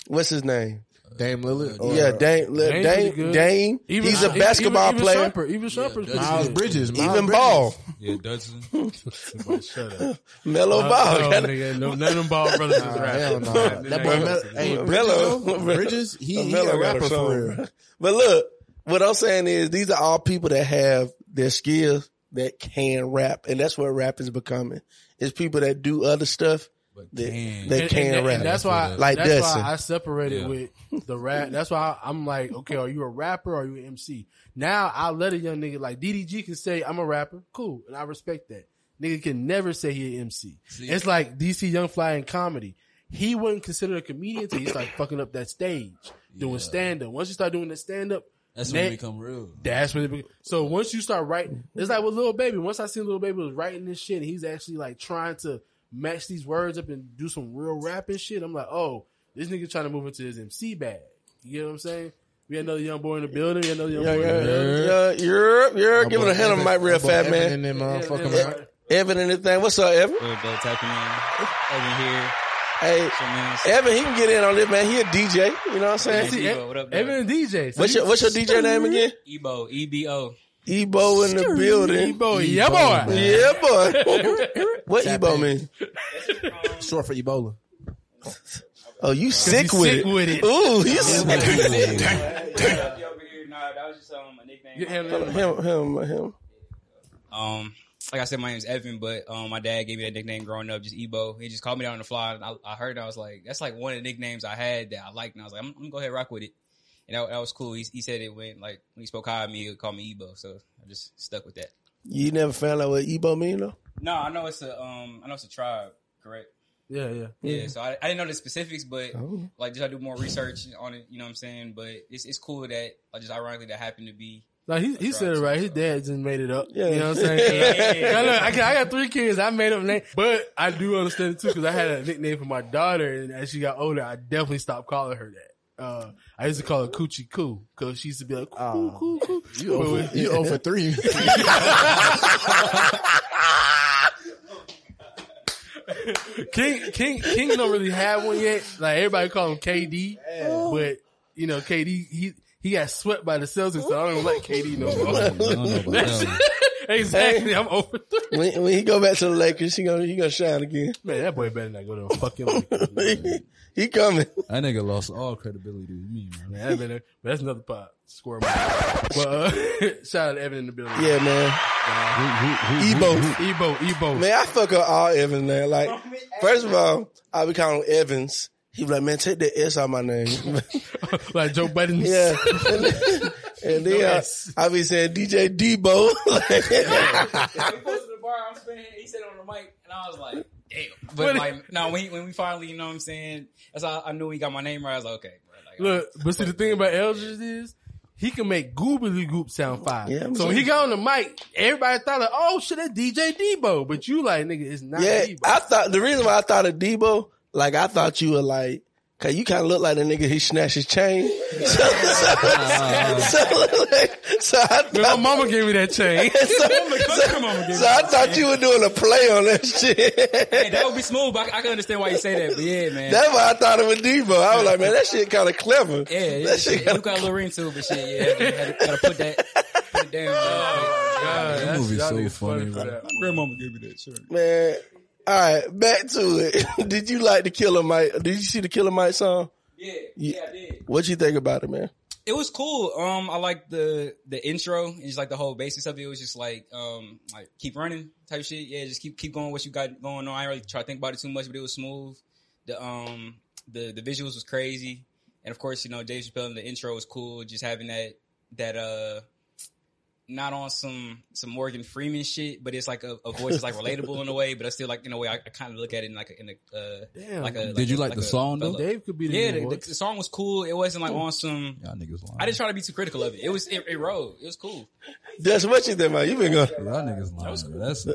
What's his name?
Dame Lillard. or-
yeah, Dame,
Dame's pretty
Dame. Dame.
Even-
He's a basketball
even,
player.
Shumpert, even Shumpert's pretty
Miles
good.
Bridges. Miles
Even
Bridges.
Ball.
Yeah, Dudson.
Shut up.
Melo
Uh,
Ball.
no,
Gotta-
none of them ball brothers is
Nah, hell no.
Nah,
That boy,
nah.
Mel- hey, Bridges,
Melo.
though, Bridges, he, he a rapper
a
for real.
But look, what I'm saying is these are all people that have their skills that can rap, and that's what rap is becoming. It's people that do other stuff
But
that
can.
they
And-
can
and,
rap.
and that's why,
Like
that's
Dustin.
why I separated
Yeah.
with the rap. That's why I'm like, okay, are you a rapper or are you an MC? Now I let a young nigga like DDG can say I'm a rapper, cool, and I respect that. Nigga can never say he an MC.
See-
it's like DC Young Fly in comedy. He wouldn't consider a comedian until he started fucking up that stage, doing
Yeah.
stand up. Once you start doing the stand up,
That's when it become real.
that's when it be- so once you start writing, it's like with Lil Baby. Once I seen Lil Baby was writing this shit, and he's actually like trying to match these words up and do some real rapping shit. I'm like, oh, this nigga trying to move into his MC bag. You know what I'm saying? We had another young boy in the building. We had another young
yeah,
boy
yeah,
in the building.
yeah, you're, you're
My
giving
boy
a hand on
Evan-
the mic real fat,
Evan
man.
in them motherfucking
Yeah,
mouth.
Evan and thing. What's up, Evan?
Good though, typing. Evan here.
Hey, Evan, he can get in on this, man. He a DJ. You know what I'm saying?
See,
Ebo, what up,
Evan and DJ. So
What's your What's your DJ name again?
Ebo, E-B-O.
Ebo in the building.
Ebo, yeah, boy.
Yeah, boy. what
Tap
Ebo
in.
mean?
Short for Ebola.
Oh, you sick
you
with
sick
it?
with it.
Ooh, you sick with it.
over here. Nah, that was just um, a nickname.
You handle.
Him, him, him.
Um, like I said, my name's Evan, but um, my dad gave me that nickname growing up, just Ebo. He just called me down on the fly. And I, I heard it. I was like, that's like one of the nicknames I had that I liked, and I was like, I'm, I'm gonna go ahead and rock with it. And that, that was cool. He, he said it when like when he spoke high at me, he would call me Ebo, so I just stuck with that.
You never found out what Ebo mean though?
No, I know it's a um, I know it's a tribe, correct?
Yeah, yeah.
Yeah, so I, I didn't know the specifics, but
Oh.
like just I do more research on it. You know what I'm saying? But it's it's cool that like just ironically that happened to be.
like he, he said it right. His dad just made it up.
Yeah.
You know what I'm saying? I, look, I, got, I got three kids. I made up a name, but I do understand it too because I had a nickname for my daughter, and as she got older, I definitely stopped calling her that. Uh, I used to call her Coochie Coo because she used to be like, coo, coo, coo.
You over, you over three.
King, King, King don't really have one yet. Like everybody call him KD, but you know, KD, he, he got swept by the Celtics, so I don't like KD no more.
I don't know about that.
exactly. I'm over three.
When, when he go back to the Lakers, he gonna he gonna shine again.
Man, that boy better not go to the fucking Lakers.
he coming.
That nigga lost all credibility to me, man.
Man, that better, but that's another pot. Square mile. But uh, shout out to Evan in the building.
Yeah, man. Ebo.
Ebo, Ebo.
Man, I fuck up all Evans, man. Like, first of all, I be calling him Evans. He be like, man, take the S out my name.
like Joe Budden.
yeah. and then
No
I,
S.
I be saying DJ Debo.
we posted the bar. I'm spinning. He said it on the mic, and I was like, "Damn!" But
What-
like, no, when when we finally, you know, what I'm saying, that's how I knew he got my name right. I was like, "Okay, bro." Like,
Look, but see the thing about Eldridge is he can make Goobly Goop sound fire.
Yeah,
so when he got on the mic, everybody thought like, oh shit, that's DJ Debo. But you like, nigga, it's not
yeah,
Debo.
I thought, the reason why I thought of Debo, like, I thought you were like, Cause you kind of look like the nigga he snatched his chain. So, so, so, like, so I
Man, my mama gave me that chain.
so, so, so I thought you were doing a play on that shit.
Hey, that would be smooth. But I, I can understand why you say that. But yeah, man.
That's why I thought it was Debo. I was like, man, that shit kind of clever.
yeah, yeah,
that shit
shit, you got a little ring to it, but shit, yeah, had to, had to, put that, put it down.
Oh, God,
That
that's-
movie's so
niggas
funny,
for that.
My grandmama gave me that shirt.
Man, all right, back to it. did you like the Killer Mike? Did you see the Killer Mike song?
Yeah, yeah, I did.
What you think about it, man?
It was cool. Um, I like the the intro and just like the whole basis of it. It was just like um, like keep running type shit. Yeah, just keep keep going what you got going on. I didn't really try to think about it too much, but it was smooth. The um the the visuals was crazy, and of course you know Dave Chappelle in the intro was cool. Just having that that uh not on some some Morgan Freeman shit, but it's like a, a voice that's like relatable in a way. But I still like in a way I, I kind of look at it in like a, in a uh,
Damn.
like a.
Did you like
a-
the song, though?
Dave could be the
Yeah,
new
the,
voice.
the song was cool. It wasn't like on some.
Y'all niggas lying.
I didn't try to be too critical of it. It was it, it rode. It was cool.
That's what you think about. You been going.
Y'all niggas lying. bro. That's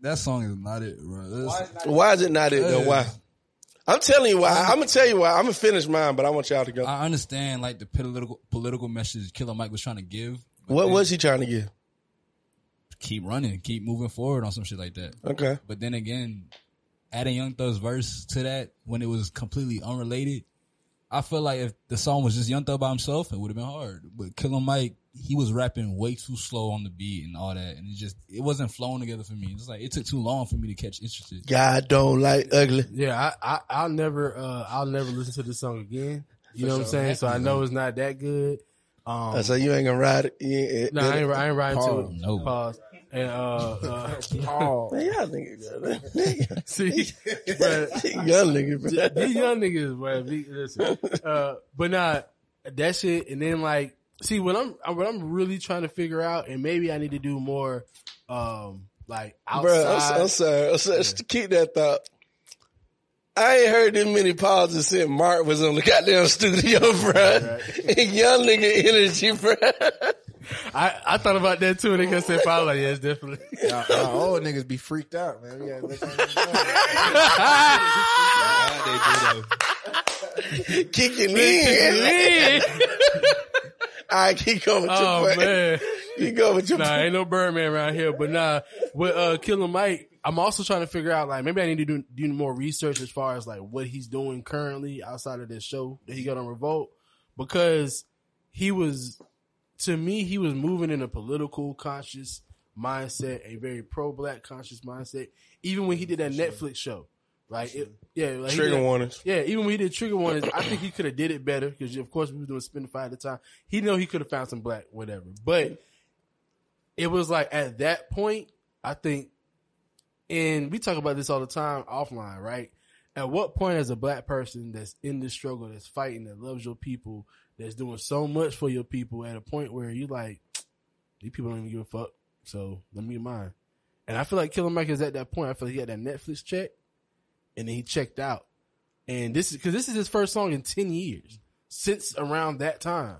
that song is not it, bro. That's-
Why is it not it though? Why? I'm telling you why. I'm gonna tell you why. I'm gonna finish mine, but I want y'all to go.
I understand like the political political message Killer Mike was trying to give. But
What was he trying to get?
Keep running, keep moving forward on some shit like that.
Okay.
But then again, adding Young Thug's verse to that when it was completely unrelated, I feel like if the song was just Young Thug by himself, it would have been hard. But Killer Mike, he was rapping way too slow on the beat and all that, and it just it wasn't flowing together for me. It's like it took too long for me to catch interested.
God don't like ugly.
Yeah, I, I I'll never uh I'll never listen to this song again. You know what I'm saying? So I know it's not that good. Um,
Uh, so you ain't gonna ride it. You ain't-
no, I ain't, I ain't riding to
Pause.
it.
No.
Pause. And uh, uh
Man, y'all niggas, good.
see, but
young niggas, bro.
these young niggas, bro. be- Listen, uh, but not that shit. And then like, see, what I'm what I'm really trying to figure out, and maybe I need to do more, um, like
Bro,
outside.
I'm, I'm sorry. I'm sorry. Just Keep that thought. I ain't heard this many pauses since Mark was on the goddamn studio, bro. Young nigga energy, bro.
I, I thought about that too, and they kept saying, "Follow like, yes, definitely."
Y'all, y'all old niggas be freaked out, man. We gotta let them
Kicking in. I keep going with your
Oh
point.
man,
You go with your
nah,
point.
ain't no Birdman around here. But nah, with uh, Killer Mike, I'm also trying to figure out like maybe I need to do do more research as far as like what he's doing currently outside of this show that he got on Revolt because he was to me he was moving in a political conscious mindset, a very pro black conscious mindset. Even when he did that Netflix show, right? It, yeah, like
Trigger
did-
warnings.
Yeah, even when he did trigger warnings, I think he could have did it better because of course we were doing spin five at the time. He know he could have found some black whatever, but it was like at that point, I think, and we talk about this all the time offline, right? At what point, as a black person that's in this struggle, that's fighting, that loves your people, that's doing so much for your people, at a point where you like, these people don't even give a fuck, so let me get mine. And I feel like Killer Mike is at that point. I feel like he had that Netflix check, and then he checked out. And this is because this is his first song in ten years since around that time.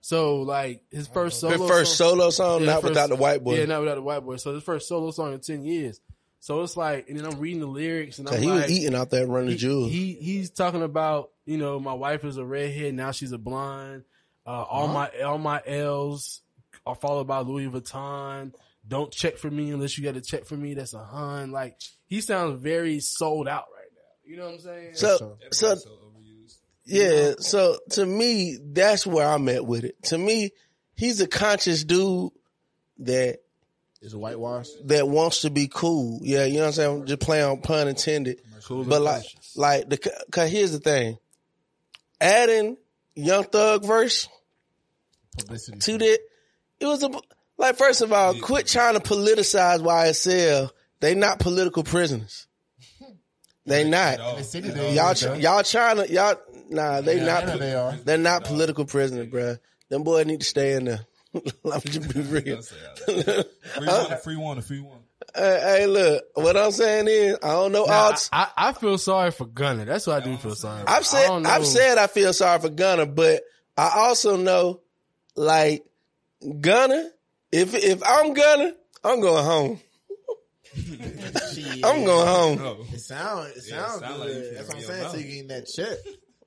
So like his first solo,
His first
song-
solo song,
Yeah,
not
first-
without the white boy.
Yeah, not without the white boy. So his first solo song in ten years. So it's like, and then I'm reading the lyrics, and I'm
Cause he
like,
was eating out there running
he,
jewels.
he he's talking about you know my wife is a redhead now she's a blonde. Uh, all my all my L's are followed by Louis Vuitton. Don't check for me unless you got to check for me. That's a hun. Like he sounds very sold out right now. You know what I'm saying?
So, so, yeah. So to me, that's where I'm at with it. To me, he's a conscious dude that
is a whitewash.
that wants to be cool. Yeah, you know what I'm saying. Just play on pun intended.
Cool
but
and
like, like the cause here's the thing, adding Young Thug verse
Publicity.
to that, it was a like. First of all, quit trying to politicize YSL. They not political prisoners. They not.
The
Y'all, tr- y'all trying to y'all. Nah, they
Yeah,
not.
They are.
They're not political prisoners, bruh. Them boys need to stay in there. I'm just be real.
Free one, free one, free one.
Hey, hey, look. What I'm saying is, I don't know
Now,
all.
I, I I feel sorry for Gunna. That's what I do feel sorry. For.
I've said. I've said I feel sorry for Gunna, but I also know like Gunna. If if I'm Gunna, I'm going home. I'm going home.
It sound it
Yeah, it
sounds
sound
good.
finna
That's what I'm saying.
your
So you getting that check.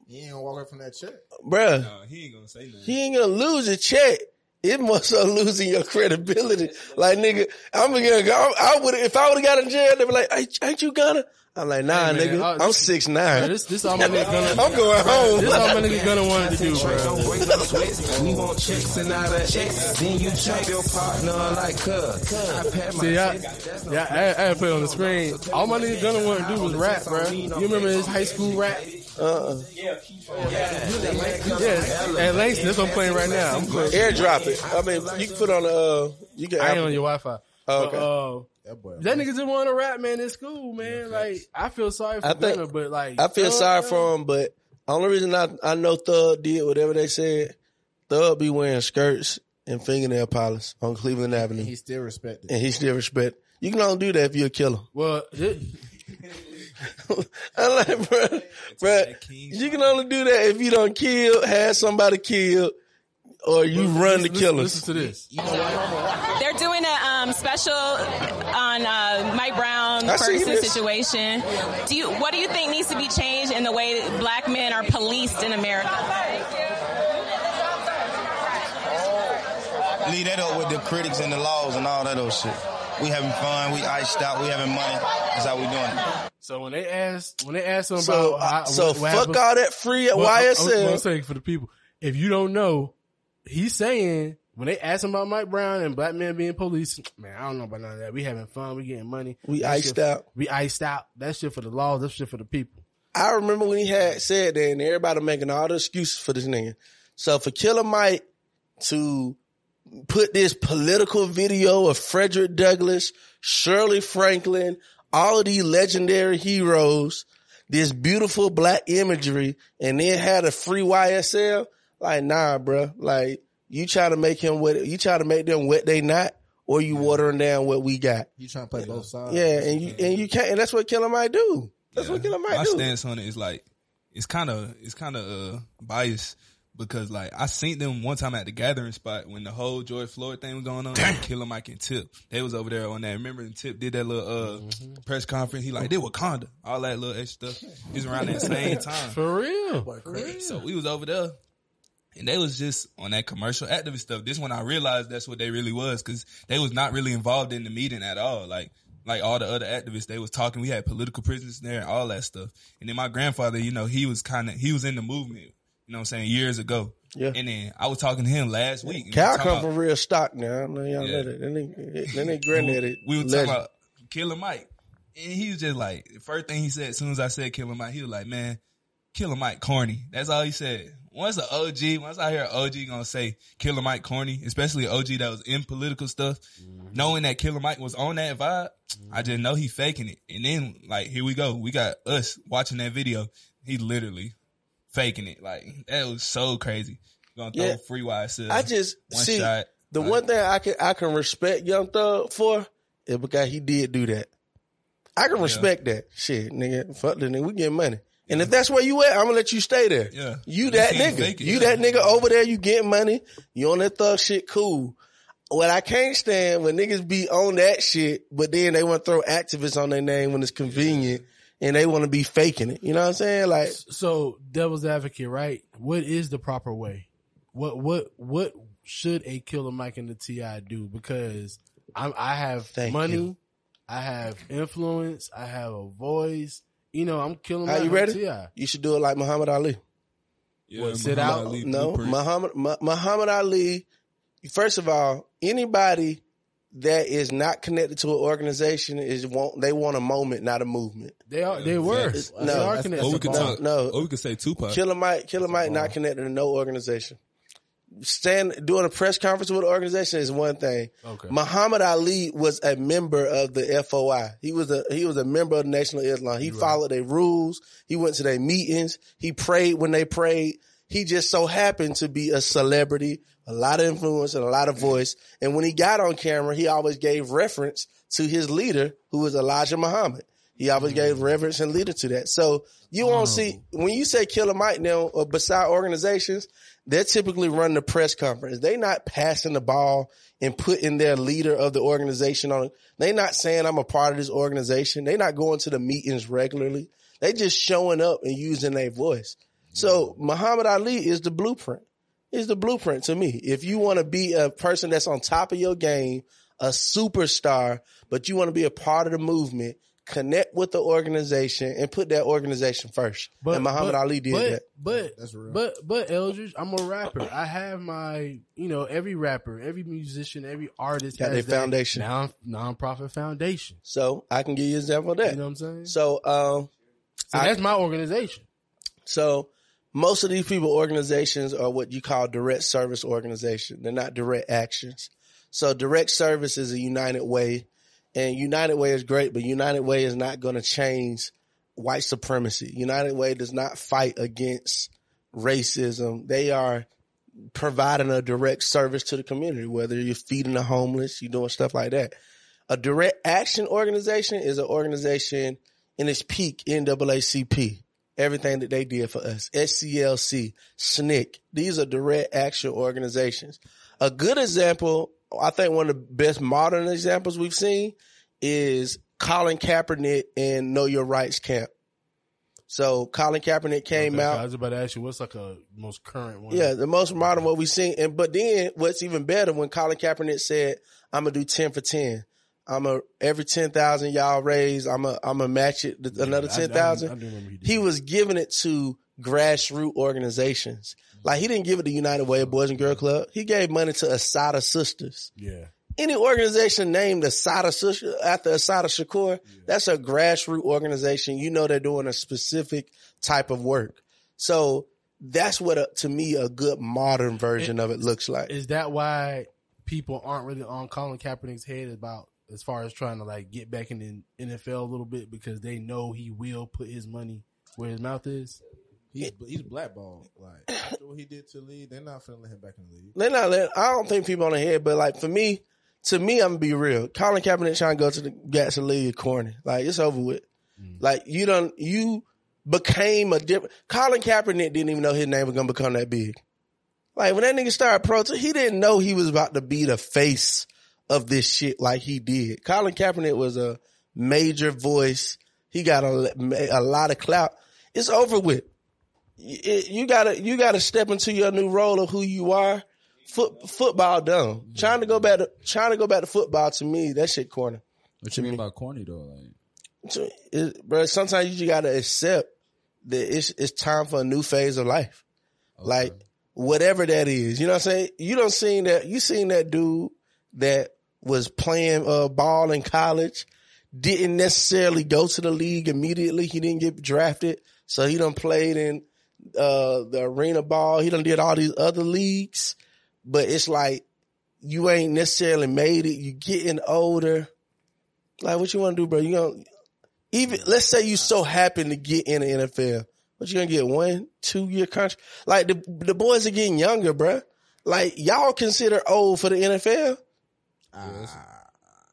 He ain't gonna walk away from that check.
bruh.
No, he ain't gonna say nothing.
He ain't gonna lose a check. It must start losing your credibility. Like nigga, I'm gonna go. I would if I would have got in jail. They be like, ain't, ain't you gonna? I'm like, nah,
Hey, man,
nigga.
uh,
I'm six
Bro,
nine.
this this all my nigga gonna.
I'm going home.
This all my nigga gonna wanted to do, bro.
We want chicks and not a X. Then you chop your partner like cuz. I
See, yeah, yeah, I, I had to put it on the screen. All my nigga gonna want to do was rap, bro. You remember his high school rap?
Uh-uh.
Yeah, at Langston, that's what I'm playing right now. I'm playing.
Airdrop it. I mean, you can put on the. Uh, you can.
I ain't on your Wi-Fi.
Oh, okay.
But, uh,
That boy.
that nigga just want to rap, man. In school, man. Like, I feel sorry for
I think-
Gunna, but like,
I feel
Thug,
sorry for him, but only reason I I know Thug did whatever they said. Thug be wearing skirts and fingernail polish on Cleveland Avenue,
He still respected.
and he still respect. You can only do that if you're a killer.
Well, it,
I'm like, bro, bro, you can only do that if you don't kill, have somebody killed, or you run the killers.
listen to this.
They're doing a um, special on uh, Mike Brown
I
Ferguson situation. Do you? What do you think needs to be changed in the way that black men are policed in America?
Leave that up with the critics and the laws and all that other shit. We having fun. We iced out. We having money. That's how we doing it.
So when they ask, when they ask him
So,
about, how,
uh, so
what, what
fuck
happened-
all that free at
Well, I'm-
YSL.
I'm saying for the people, if you don't know, he's saying when they ask him about Mike Brown and black men being police, man, I don't know about none of that. We having fun, we getting money.
We
That
iced
shit-
out.
We iced out. That shit for the laws. That shit for the people.
I remember when he had said that, and everybody making all the excuses for this nigga. So for Killer Mike to put this political video of Frederick Douglass, Shirley Franklin, all of these legendary heroes, this beautiful black imagery, and then had a free YSL, like nah, bro. Like you try to make him what you try to make them what they not, or you watering down what we got.
You trying to play both sides?
Yeah, and you and you can't, and that's what Killer Mike do. That's what Killer Mike
My
do.
stance on it is like it's kind of it's kind of uh, biased because like I seen them one time at the gathering spot when the whole George Floyd thing was going on. Killer Mike and Tip, they was over there on that. Remember, when Tip did that little uh,
Mm-hmm.
press conference. He like, they Wakanda, all that little extra stuff. He was around that same time.
For real.
For real. So we was over there. And they was just on that commercial activist stuff. This when I realized that's what they really was because they was not really involved in the meeting at all. Like, like all the other activists, they was talking. We had political prisoners there and all that stuff. And then my grandfather, you know, he was kind of, he was in the movement, you know what I'm saying, years ago.
Yeah.
And then I was talking to him last week. and we
Cal
was talking
come
about-
from real stock now. I know y'all
Yeah.
know that. Then they, then they granddaddy.
we were talking about Killer Mike. And he was just like, the first thing he said, as soon as I said Killer Mike, he was like, man, Killer Mike corny. That's all he said. Once an OG, once I hear an OG gonna say Killer Mike corny, especially an OG that was in political stuff, mm-hmm. knowing that Killer Mike was on that vibe, I just know he faking it. And then like, here we go. We got us watching that video. He literally faking it. Like, that was so crazy. Gonna throw
Yeah.
free YSL.
I just
one
see
shot.
the one thing I can I can respect Young Thug for is because he did do that. I can respect that shit, nigga. Fuck the nigga, we get money. And if that's where you at, I'm gonna let you stay there.
Yeah.
You that
least he ain't
nigga. you
yeah.
that nigga over there, you get money. You on that thug shit, cool. What I can't stand when niggas be on that shit, but then they want to throw activists on their name when it's convenient and they want to be faking it. You know what I'm saying? Like,
So, devil's advocate, right? What is the proper way? What what what should a Killer Mike and the Ti do? Because I'm, I have money,
you.
I have influence, I have a voice. You know, I'm killing.
are you ready? You should do it like Muhammad Ali.
Yeah,
What, sit
Muhammad
out?
Ali
No. Muhammad Mu- Muhammad Ali. First of all, anybody that is not connected to an organization is want they want a moment, not a movement.
They are. They were.
It's-
They
no,
are connected.
Or we could talk.
no.
Or we could say Tupac.
Killer Mike, Killer Mike, not connected to no organization. Stand doing a press conference with an organization is one thing.
Okay.
Muhammad Ali was a member of the FOI. He was a he was a member of the Nation of Islam. He followed their rules. He went to their meetings. He prayed when they prayed. He just so happened to be a celebrity, a lot of influence and a lot of mm-hmm. voice. And when he got on camera, he always gave reference to his leader, who was Elijah Muhammad. He always gave mm-hmm. reverence and leader to that. So you won't oh. see when you say Killer Mike now, or beside organizations, they're typically running the press conference. They're not passing the ball and putting their leader of the organization on. They're not saying I'm a part of this organization. They're not going to the meetings regularly. They just showing up and using their voice. So mm-hmm. Muhammad Ali is the blueprint. Is the blueprint to me. If you want to be a person that's on top of your game, a superstar, but you want to be a part of the movement, connect with the organization and put that organization first. and Muhammad
but-
Ali did
but,
that.
But but but Eldridge, I'm a rapper. I have my you know every rapper, every musician, every artist
Got
has
their
that
foundation.
non nonprofit foundation.
So I can give you an example of that.
You know what I'm saying?
So um
So
I-
that's my organization.
So most of these people organizations are what you call direct service organization. They're not direct actions. So direct service is a united way and United Way is great, but United Way is not going to change white supremacy. United Way does not fight against racism. They are providing a direct service to the community, whether you're feeding the homeless, you're doing stuff like that. A direct action organization is an organization in its peak, NAACP, everything that they did for us, SCLC, SNCC. These are direct action organizations. A good example, I think one of the best modern examples we've seen is Colin Kaepernick and Know Your Rights Camp. So Colin Kaepernick came
Okay,
out.
I was about to ask you what's like a most current one.
Yeah, the most modern what we've seen. And but then what's even better when Colin Kaepernick said, I'm gonna do ten for ten. I'm a every ten thousand y'all raise, I'm a I'm a match it th- another
I- I-
ten thousand.
I do remember he
He was giving it to grassroots organizations. Like he didn't give it to United Way of Boys and Girl Club. He gave money to Assata Sisters.
Yeah.
Any organization named Assata Sister after Assata Shakur, that's a grassroots organization. You know they're doing a specific type of work. So that's what a, to me a good modern version of it looks like.
Is that why people aren't really on Colin Kaepernick's head about as far as trying to like get back in the NFL a little bit because they know he will put his money where his mouth is?
He's he's blackballed. Like after what he did to league, they're not finna let him back in the league.
They're not letting, I don't think people on the head, but like for me, to me, I'm gonna be real. Colin Kaepernick trying to go to the Gats League corny. Like it's over with. Mm. Like you don't, you became a different, Colin Kaepernick didn't even know his name was gonna become that big. Like when that nigga started protest, he didn't know he was about to be the face of this shit like he did. Colin Kaepernick was a major voice. He got a, a lot of clout. It's over with. You, you gotta, you gotta step into your new role of who you are. Foot, football done. Trying to go back to, trying to go back to football to me, that shit corny.
What you mean by corny though? Like,
it, bro, sometimes you just gotta accept that it's it's time for a new phase of life. Like whatever that is, you know what I'm saying? You don't seen that. You seen that dude that was playing uh, ball in college, didn't necessarily go to the league immediately. He didn't get drafted, so he done played in uh, the arena ball. He done did all these other leagues, but it's like you ain't necessarily made it. You getting older. Like what you want to do, bro? You gonna even let's say you so happen to get in the NFL, but you gonna get one, two year contract. Like the the boys are getting younger, bro. Like y'all consider old for the NFL. Uh,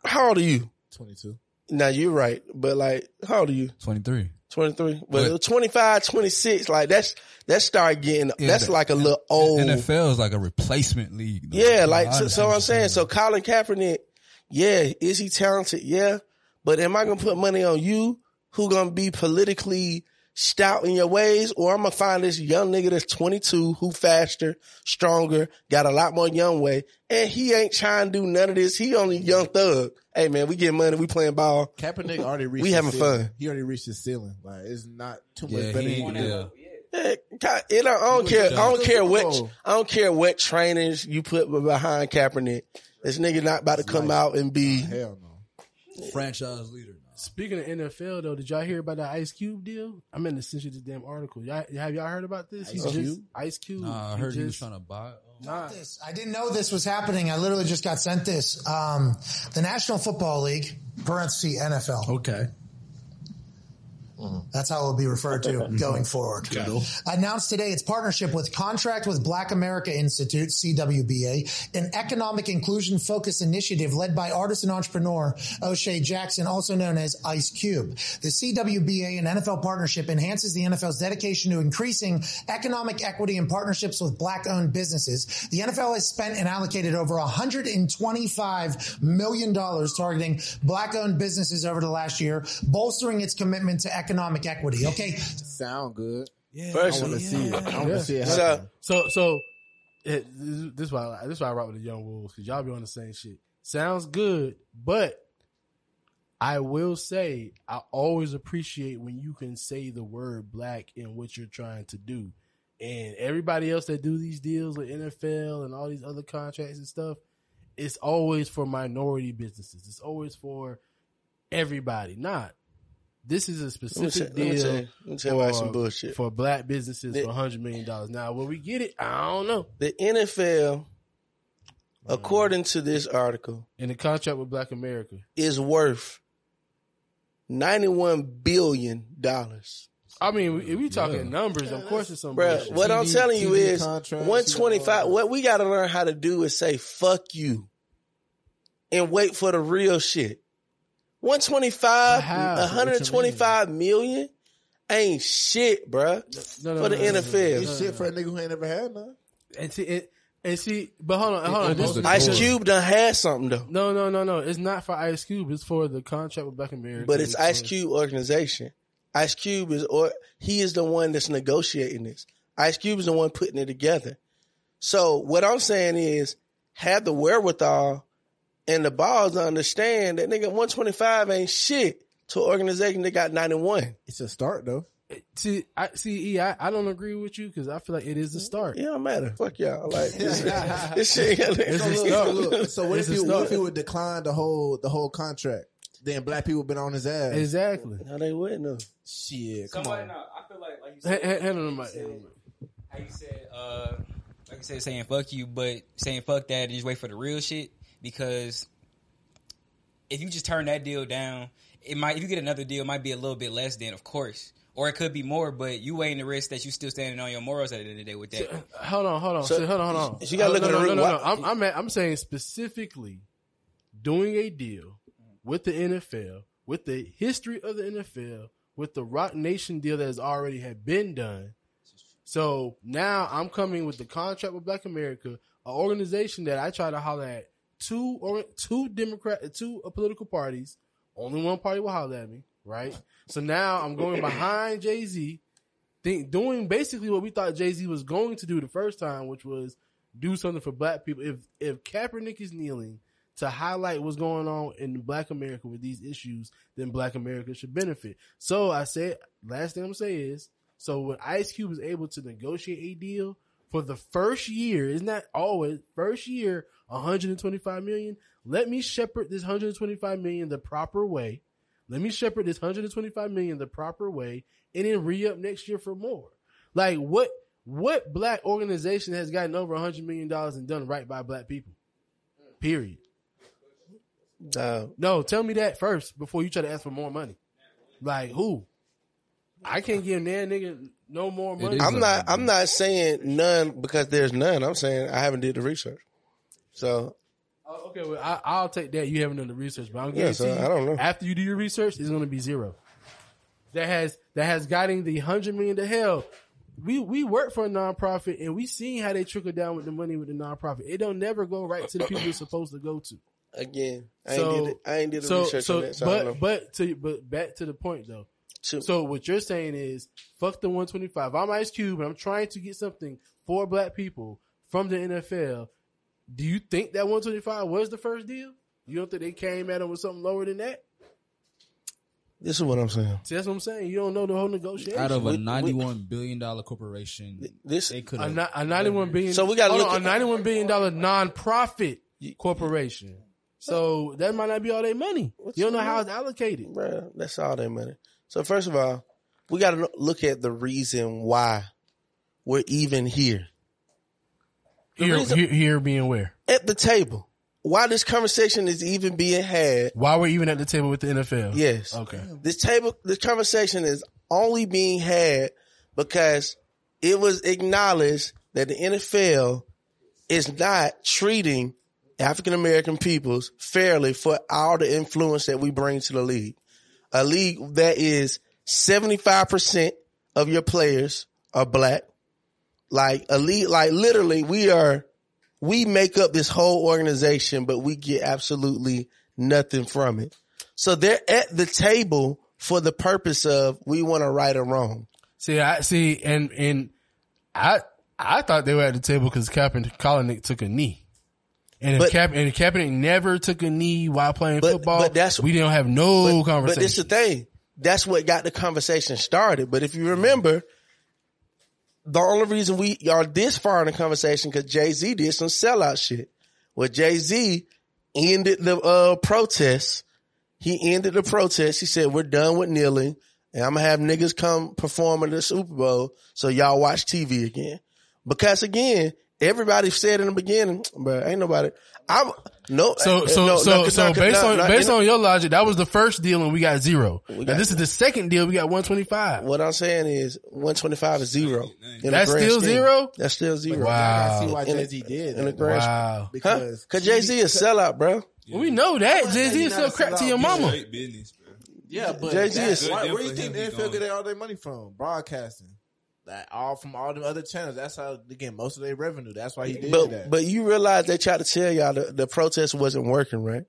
how old are you?
Twenty two.
Now you're right, but like how old are you?
23.
23. But,
But-
25, 26, like that's that start getting that's
the-
like a little old.
NFL is like a replacement league. though.
Yeah, like so, so
what
I'm saying. So Colin Kaepernick, yeah, is he talented? Yeah, but am I gonna put money on you who gonna be politically stout in your ways, or I'm gonna find this young nigga that's 22 who faster, stronger, got a lot more young way, and he ain't trying to do none of this. He only young thug. Hey man, we get money, we playing ball.
Kaepernick already reached.
We having
ceiling.
fun.
He already reached his ceiling. Like it's not too much better.
he
he
ain't- yeah.
Yeah, it I don't care. I don't care what. I don't care what trainings you put behind Kaepernick. This nigga not about to come out and be.
Hell no.
Franchise leader.
Speaking of NFL though, did y'all hear about that Ice Cube deal? I meant to send you this damn article. Y'all, have y'all heard about this? He's
Ice
just-
Cube?
Ice Cube.
Nah, I heard he was trying to buy.
Nah.
This. I didn't know this was happening. I literally just got sent this. Um, the National Football League, parenthesis NFL.
Okay. Mm-hmm.
That's how it will be referred to going forward. Announced today its partnership with Contract with Black America Institute, CWBA, an economic inclusion focused initiative led by artist and entrepreneur O'Shea Jackson, also known as Ice Cube. The CWBA and NFL partnership enhances the NFL's dedication to increasing economic equity and partnerships with black owned businesses. The NFL has spent and allocated over $125 million targeting black owned businesses over the last year, bolstering its commitment to economic equity. Okay.
Sound good. Yeah,
Personally.
I want to see it. I want
Yeah.
to see it.
So-
happen.
So so it, this, this is why I, this is why I rock with the young wolves because y'all be on the same shit. Sounds good, but I will say I always appreciate when you can say the word black in what you're trying to do. And everybody else that do these deals with NFL and all these other contracts and stuff, it's always for minority businesses. It's always for everybody. Not this is a specific
let me
deal
tell you- let me tell you why some bullshit.
for black businesses for hundred million dollars. Now, will we get it? I don't know.
The NFL, according to this article,
in the contract with Black America,
is worth ninety-one billion dollars.
I mean, if we talking numbers, of course it's some
Bruh,
bullshit.
what I'm telling you is 125. What we got to learn how to do is say fuck you and wait for the real shit. 125,
how?
125 million ain't shit, bruh.
No, no,
for the
no, no, no,
NFL.
It's shit for a nigga who ain't never had none.
And see, and, and see, but hold on, hold on. This,
Ice Cube done had something though,
No, no, no, no. It's not for Ice Cube. It's for the contract with Black America.
but it's Ice Cube organization. Ice Cube is or he is the one that's negotiating this. Ice Cube is the one putting it together. So what I'm saying is have the wherewithal and the balls to understand that nigga 125 ain't shit to an organization that got 91.
It's a start though.
See, I see. E, I, I don't agree with you because I feel like it is the start.
It don't matter. Fuck y'all. Like this, this shit.
It's a
So,
start.
look, look, so what
It's
if
a
he what if he would decline the whole the whole contract? Then black people been on his ass.
Exactly.
No, they wouldn't. No.
Shit, come
Somebody,
on.
no, I feel like, like you said,
hand- hand on the
like
mic,
you
hand on
said- how you said, uh, like you said, saying fuck you, but saying fuck that and just wait for the real shit because if you just turn that deal down, it might if you get another deal, it might be a little bit less than, of course, or it could be more, but you weighing the risk that you still standing on your morals at the end of the day with that.
Uh, hold on, hold on,
So,
so, hold on, hold on.
you gotta uh, look
no,
at the
no,
root.
no, no.
What-
I'm, I'm, at- I'm saying specifically doing a deal with the NFL, with the history of the NFL, with the Roc Nation deal that has already had been done. So now I'm coming with the contract with Black America, an organization that I try to holler at two or two Democrat, two political parties. Only one party will holler at me, right? So now I'm going behind Jay Z, doing basically what we thought Jay Z was going to do the first time, which was do something for black people. If if Kaepernick is kneeling to highlight what's going on in Black America with these issues, then Black America should benefit. So I said, last thing I'm say is, so when Ice Cube is able to negotiate a deal for the first year, isn't that always first year, 125 million. Let me shepherd this 125 million the proper way. Let me shepherd this 125 million the proper way, and then re up next year for more. Like what? What black organization has gotten over 100 million dollars and done right by black people? Period.
Uh,
No, tell me that first before you try to ask for more money. Like who? I can't give that nigga no more money.
I'm not. I'm not saying none because there's none. I'm saying I haven't did the research. So
Oh, okay, well, I, I'll take that. You haven't done the research, but I'm
Yeah, so I don't know.
After you do your research, it's going to be zero. That has that has gotten the hundred million to hell. We we work for a nonprofit and we seen how they trickle down with the money with the nonprofit. It don't never go right to the people it's supposed to go to.
again, I
So-
ain't did. The, I ain't did the
so,
research
so,
on that. So I don't know.
but but to but back to the point though. So what you're saying is fuck the 125. I'm Ice Cube and I'm trying to get something for black people from the NFL. Do you think that 125 was the first deal? You don't think they came at him with something lower than that?
This is what I'm saying.
See, that's what I'm saying. You don't know the whole negotiation.
Out of a
We- we-
ninety-one billion dollar corporation,
this
they could
a,
have
ni- a 91 billion.
So we gotta
hold
look
on,
at-
a 91 billion dollar non-profit corporation. So that might not be all their money. you don't know how it's allocated.
Bruh, that's all their money. So first of all, we got to look at the reason why we're even here. The
Here,
reason-
here, here being where?
at the table. Why this conversation is even being had?
Why we're even at the table with the NFL?
Yes.
Okay.
This table, this conversation is only being had because it was acknowledged that the NFL is not treating African American peoples fairly for all the influence that we bring to the league. A league that is 75% of your players are black. Like elite, like literally we are, we make up this whole organization, but we get absolutely nothing from it. So they're at the table for the purpose of we want to right or wrong.
See, I see, and and I I thought they were at the table because Kaepernick Kaepernick took a knee. And if,
But-
Kaep, and if Kaepernick never took a knee while playing football,
but that's-
we didn't have no
But,
conversation.
but this the thing. That's what got the conversation started. But if you remember, the only reason we are this far in the conversation because Jay Z did some sellout shit. Well, Jay Z ended the uh, protest. He ended the protest. He said, "We're done with kneeling, and I'm gonna have niggas come perform in the Super Bowl so y'all watch TV again." Because again, everybody said in the beginning, but ain't nobody. I'm no.
So eh, so
no,
so
no,
so
no,
based
no,
on
no,
based
no,
on your logic, that was the first deal and we got zero. now
got-
this is the second deal. We got one twenty five.
What I'm saying is 125 is zero. In the
That's
grand
still
scheme.
zero?
That's still zero.
Wow.
I see why
In the-
Jay Z did.
In the
that.
grand
Wow.
scheme.
Because
Huh? Cause Jay Z is sellout, bro.
Well, we know that Jay Z
he
is
not
still crap to your mama.
Business, bro.
Yeah, but
Jay-Z is-
why, where
deal
you think
him,
the
he
NFL get all their money from? Broadcasting. That all from all the other channels. That's how they get most of their revenue. That's why he did
But
that.
but you realize they tried to tell y'all the, the protest wasn't working, right?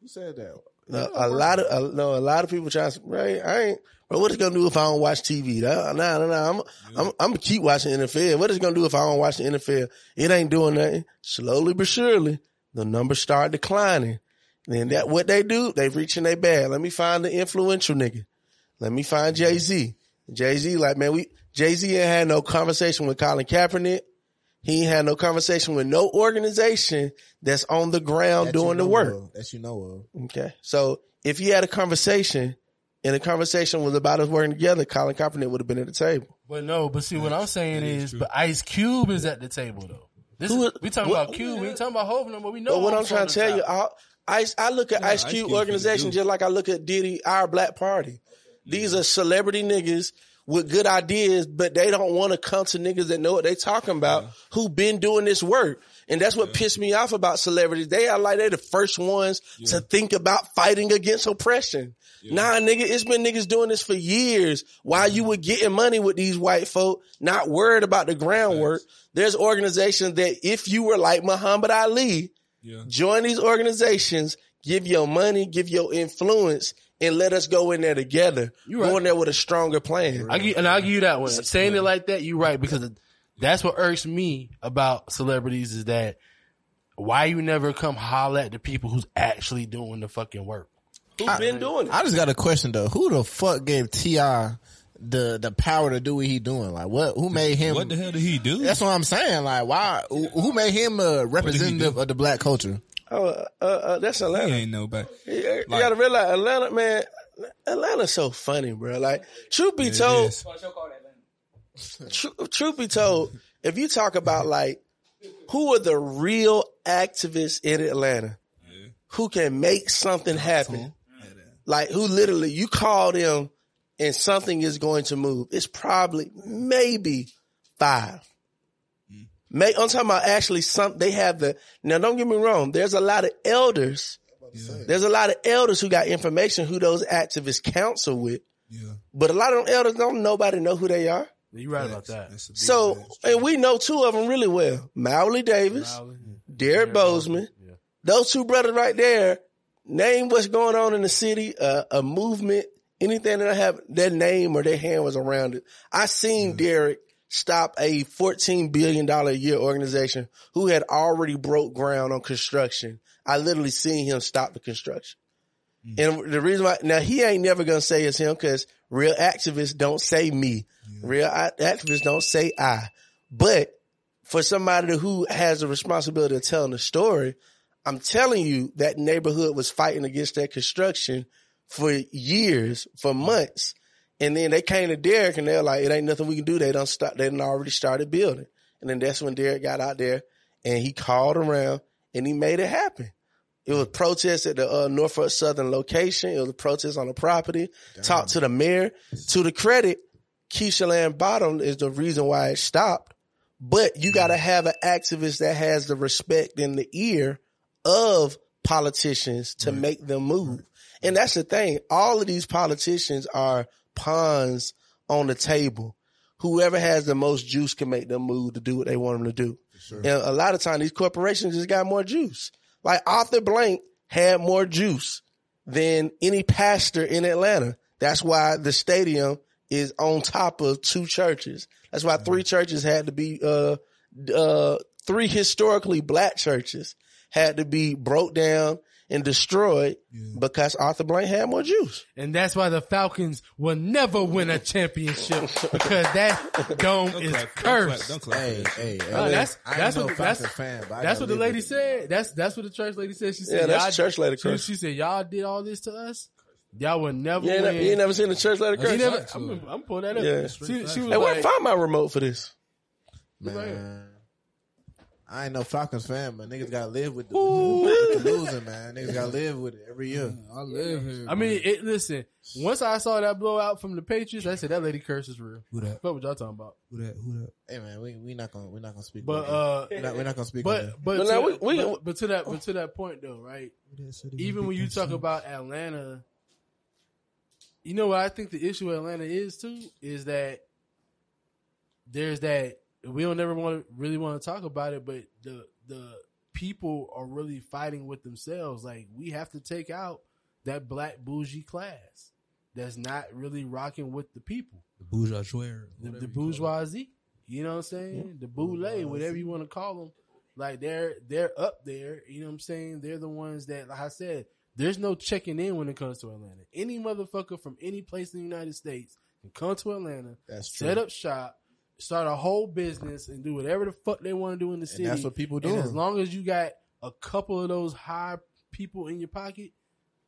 Who said that?
A, a lot of a, no, a lot of people try to right. I ain't. But what it's gonna do if I don't watch TV? Nah, nah, nah. I'm, I'm, I'm gonna keep watching NFL. What it's gonna do if I don't watch the NFL? It ain't doing nothing. Slowly but surely, the numbers start declining. Then that what they do? They reach in their bag. Let me find the influential nigga. Let me find mm-hmm. Jay Z. Jay Z, like man, we Jay Z ain't had no conversation with Colin Kaepernick. He ain't had no conversation with no organization that's on the ground
That you
doing the work.
of. That you know of.
Okay. So if you had a conversation and the conversation was about us working together, Colin Kaepernick would have been at the table.
But no, but see what I'm saying is, but Ice Cube is at the table though. This
Who
is,
is-
we talking
what-
about Cube. We ain't talking about Hov no more. We know.
But what I'm
Hov's
trying to
the
tell you. I, I, I look at Ice
Ice
Cube
Cube
organization just like I look at Diddy, our black party. These are celebrity niggas with good ideas, but they don't want to come to niggas that know what they talking about, who been doing this work. And that's what pissed me off about celebrities. They are like they're the first ones to think about fighting against oppression. Nah, nigga, it's been niggas doing this for years. While you were getting money with these white folk, not worried about the groundwork. There's organizations that if you were like Muhammad Ali, join these organizations, give your money, give your influence, and let us go in there together.
You right.
Go in there with a stronger plan.
I give, and I'll give you that one. Saying it like that, you're right because that's what irks me about celebrities is that why you never come holler at the people who's actually doing the fucking work.
Who's been doing it?
I just got a question though. Who the fuck gave T.I. the the power to do what he doing? Like what? Who made him?
What the hell did he do?
That's what I'm saying. Like why? Who who made him a representative of the black culture?
Oh, uh, uh, that's
He
Atlanta.
ain't nobody.
You, you
Like-
gotta realize Atlanta, man. Atlanta's so funny, bro. Like, truth be
It
told,
is.
tru- truth be told, if you talk about like who are the real activists in Atlanta who can make something happen, like who literally you call them and something is going to move, it's probably maybe five. May, I'm talking about actually some, they have the, now don't get me wrong, there's a lot of elders, there's a lot of elders who got information who those activists counsel with, Yeah. but a lot of them elders don't nobody know who they are.
You're right about that.
So, and we know two of them really well. Mawuli Davis, Derrick Boazman. Those two brothers right there, name what's going on in the city, uh, a movement, anything that I have their name or their hand was around it. I seen Derek stop a $14 billion a year organization who had already broke ground on construction. I literally seen him stop the construction. Mm. And the reason why, now he ain't never gonna say it's him because real activists don't say me. Real a- activists don't say I. But for somebody who has the responsibility of telling the story, I'm telling you that neighborhood was fighting against that construction for years, for months. And then they came to Derrick and they're like, it ain't nothing we can do. They don't stop. they done already started building. And then that's when Derrick got out there and he called around and he made it happen. It was protests at the uh, Norfolk Southern location. It was a protest on the property. Talked to the mayor. To the credit, Keisha Lance Bottoms is the reason why it stopped. But you got to have an activist that has the respect and the ear of politicians to make them move. And that's the thing. All of these politicians are pawns on the table. Whoever has the most juice can make them move to do what they want them to do. And a lot of times these corporations just got more juice. Like Arthur Blank had more juice than any pastor in Atlanta. That's why the stadium is on top of two churches. That's why three churches had to be uh uh three historically black churches had to be broke down and destroyed because Arthur Blank had more juice.
And that's why the Falcons will never win a championship because that dome is cursed.
Hey, hey, hey.
No, that's
I ain't
that's
no
what that's,
fan, but I
that's
gotta
what the lady
it.
said. That's that's what the church lady said. She said,
Yeah, that's
"Y'all-
church lady
she-
curse.
She said, "Y'all did all this to us. Y'all will never
You ain't,
win."
you ain't never seen the church letter curse?
never- I'm, I'm pulling that up.
Yeah.
She, she was
Hey,
like,
where find my remote for this?
Man, I ain't no Falcons fan, but niggas gotta live with the, with the losing, man. Niggas gotta live with it every year.
I live here.
I mean, it, listen. Once I saw that blowout from the Patriots, I said that lady curse is real.
Who that?
What was y'all talking about?
Who that? Who that?
Hey man, we we not gonna we not gonna speak.
But uh,
we're not, we're not gonna speak.
But
that.
but,
But
to,
now we- we-
but, but to that but to that point though, right? Even when you talk about Atlanta, you know what I think the issue with Atlanta is too is that there's that we don't ever want to really want to talk about it, but the the people are really fighting with themselves. Like we have to take out that black bougie class that's not really rocking with the people
The bourgeoisie.
the, the bourgeoisie. You know what I'm saying? The boule, whatever you want to call them. Like they're they're up there. You know what I'm saying? They're the ones that, like I said, there's no checking in when it comes to Atlanta. Any motherfucker from any place in the United States can come to Atlanta,
That's true.
set up shop, start a whole business, and do whatever the fuck they want to do in the city.
that's what people
do.
And
as long as you got a couple of those high people in your pocket,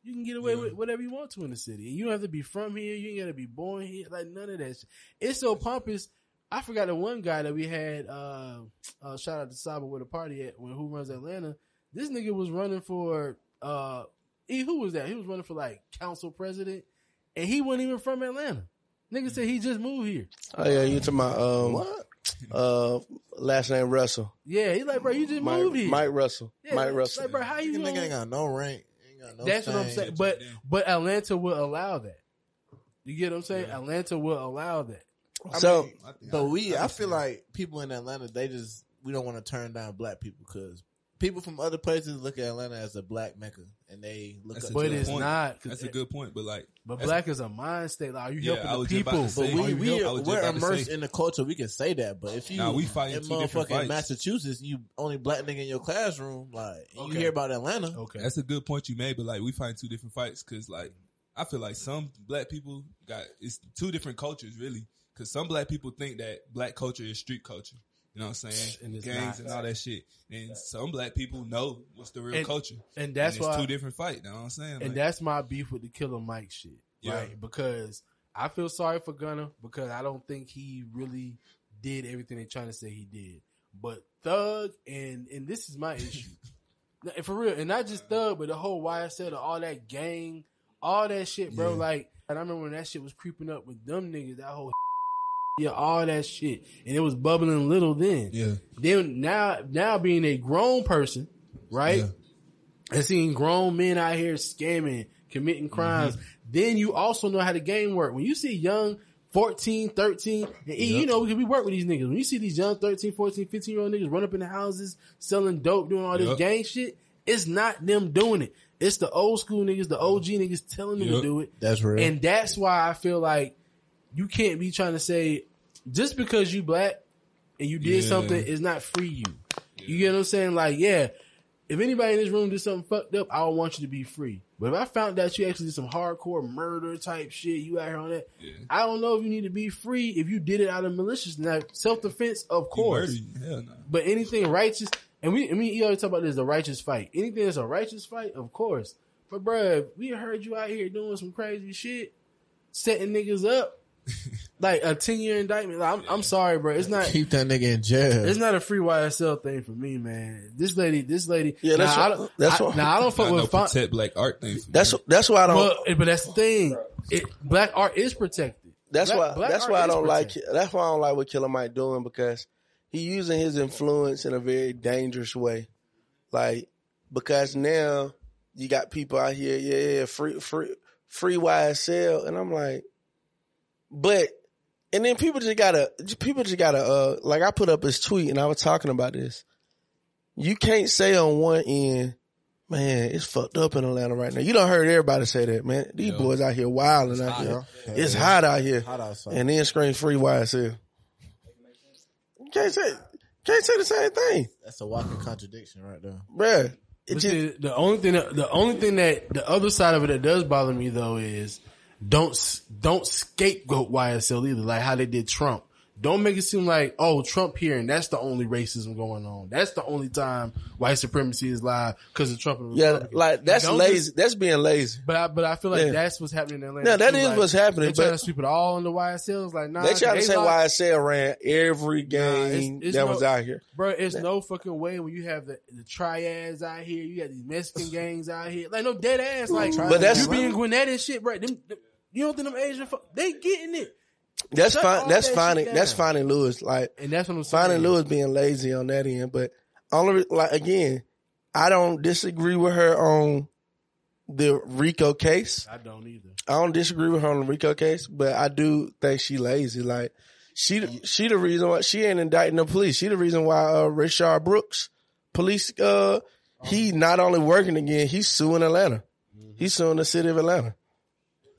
you can get away with whatever you want to in the city. And you don't have to be from here. You ain't got to be born here. Like none of that shit. It's so pompous. I forgot the one guy that we had, uh, uh, shout out to Saba with a party at when Who Runs Atlanta. This nigga was running for, uh, he, who was that? He was running for like council president and he wasn't even from Atlanta. Nigga said he just moved here.
Oh yeah, you to my um
What?
uh last name Russell.
Yeah, he like, bro, you just
Mike,
moved here.
Mike Russell.
Yeah,
Mike
like,
Russell.
Like, bro, how you
Nigga ain't got no rank. Ain't got no
That's what I'm
thing.
saying. But but Atlanta will allow that. You get what I'm saying? Atlanta will allow that.
I
So-
mean, but we, I feel like people in Atlanta, they just we don't want to turn down black people because people from other places look at Atlanta as a black mecca, and they look
That's
up.
a
But
good
it's
point.
not, 'cause
That's a good point. But like,
But black is a mind state. Like, are you
Yeah,
helping
I
the
was just about
people?
to say-
But we
Are
we
helping- I
we're immersed in the culture. We can say that, but if you
Nah, we fighting
in
two different
motherfucking
fights.
Massachusetts, you only black nigga in your classroom, like and you hear about Atlanta.
Okay,
That's a good point you made, but like we find two different fights because like I feel like some black people got it's two different cultures really because some black people think that black culture is street culture. You know what I'm saying?
And
Gangs and all that shit. And some black people know what's the real
And-
culture.
and that's
it's
why-
two different fights. You know what I'm saying?
and
Like,
that's my beef with the Killer Mike shit,
Yeah.
right? Because I feel sorry for Gunna because I don't think he really did everything they're trying to say he did. But Thug and and this is my issue, and for real, and not just Thug, but the whole YSL, all that gang, all that shit, bro.
Yeah.
Like, and I remember when that shit was creeping up with them niggas, that whole yeah, all that shit, and it was bubbling little then.
Yeah.
Then now, now being a grown person, right?
Yeah.
and seeing grown men out here scamming, committing crimes, mm-hmm. then you also know how the game work. When you see young 14, 13, and E, you know, because we work with these niggas. When you see these young 13, 14, 15 year old niggas run up in the houses, selling dope, doing all this
Yep.
gang shit, it's not them doing it. It's the old school niggas, the OG niggas telling them to do it.
That's real.
And that's why I feel like you can't be trying to say just because you black and you did
Yeah.
something is not free you. You get what I'm saying? Like, yeah, if anybody in this room did something fucked up, I would want you to be free. But if I found that you actually did some hardcore murder type shit, you out here on that, I don't know if you need to be free if you did it out of malicious. Now, self defense, of course.
no.
But anything righteous, and we, I mean, you always talk about this, the righteous fight. Anything that's a righteous fight, of course. But bruh, we heard you out here doing some crazy shit, setting niggas up, like a ten year indictment. Like, I'm, I'm sorry, bro. It's not.
Keep that nigga in jail.
It's not a free YSL thing for me, man. This lady, this lady.
Yeah, that's
now, I
what-
don't,
that's
I,
what-
now I don't fuck
Not no
with. Fon-
protect black art thing.
That's
me.
that's why I don't.
but, but that's the thing. It, black art is protected.
That's
Black-
why.
black
that's why I don't like.
protected.
That's why I don't like what Killer Mike doing because he using his influence in a very dangerous way. Like because now you got people out here, yeah, yeah, free, free, free YSL, and I'm like, but and then people just gotta, people just gotta, uh, like I put up this tweet and I was talking about this. You can't say on one end, Man, it's fucked up in Atlanta right now. You don't heard everybody say that, man. These
Yeah.
boys out here wilding out
hot.
here.
Yeah.
It's
Yeah.
hot out here.
Hot outside.
And then scream free YSL. You can't say can't say the same thing.
That's a walking contradiction right there.
Bruh. It just,
see, the only thing that the only thing that the other side of it that does bother me though is don't don't scapegoat YSL either, like how they did Trump. Don't make it seem like oh Trump here and that's the only racism going on. That's the only time white supremacy is live because of Trump.
Yeah, like that's
Don't
lazy.
just-
that's being lazy.
but I, but I feel like
Yeah.
that's what's happening in Atlanta.
No, that
too.
is
Like,
what's happening,
They trying to sweep it all under YSL. It's like nah,
they trying to say
lost-
YSL ran every
Nah,
game
it's- it's
that
no-
was out here.
Bro, it's no fucking way when you have the, the triads out here, you got these Mexican gangs out here. Like no dead ass like
But that's-
you being in Gwinnett and shit, bro. Them, them- you don't think them Asian fuck they getting it.
That's
Shut
fine. That's
that
finding. That's
down.
Fani Willis. Like,
and that's what I'm saying.
Fani Willis being lazy on that end. But only like again, I don't disagree with her on the Rico case.
I don't either.
I don't disagree with her on the Rico case, but I do think she lazy. Like she, she the reason why she ain't indicting the police. She the reason why uh, Rayshard Brooks, police, uh, he not only working again, he's suing Atlanta. He's suing the city of Atlanta.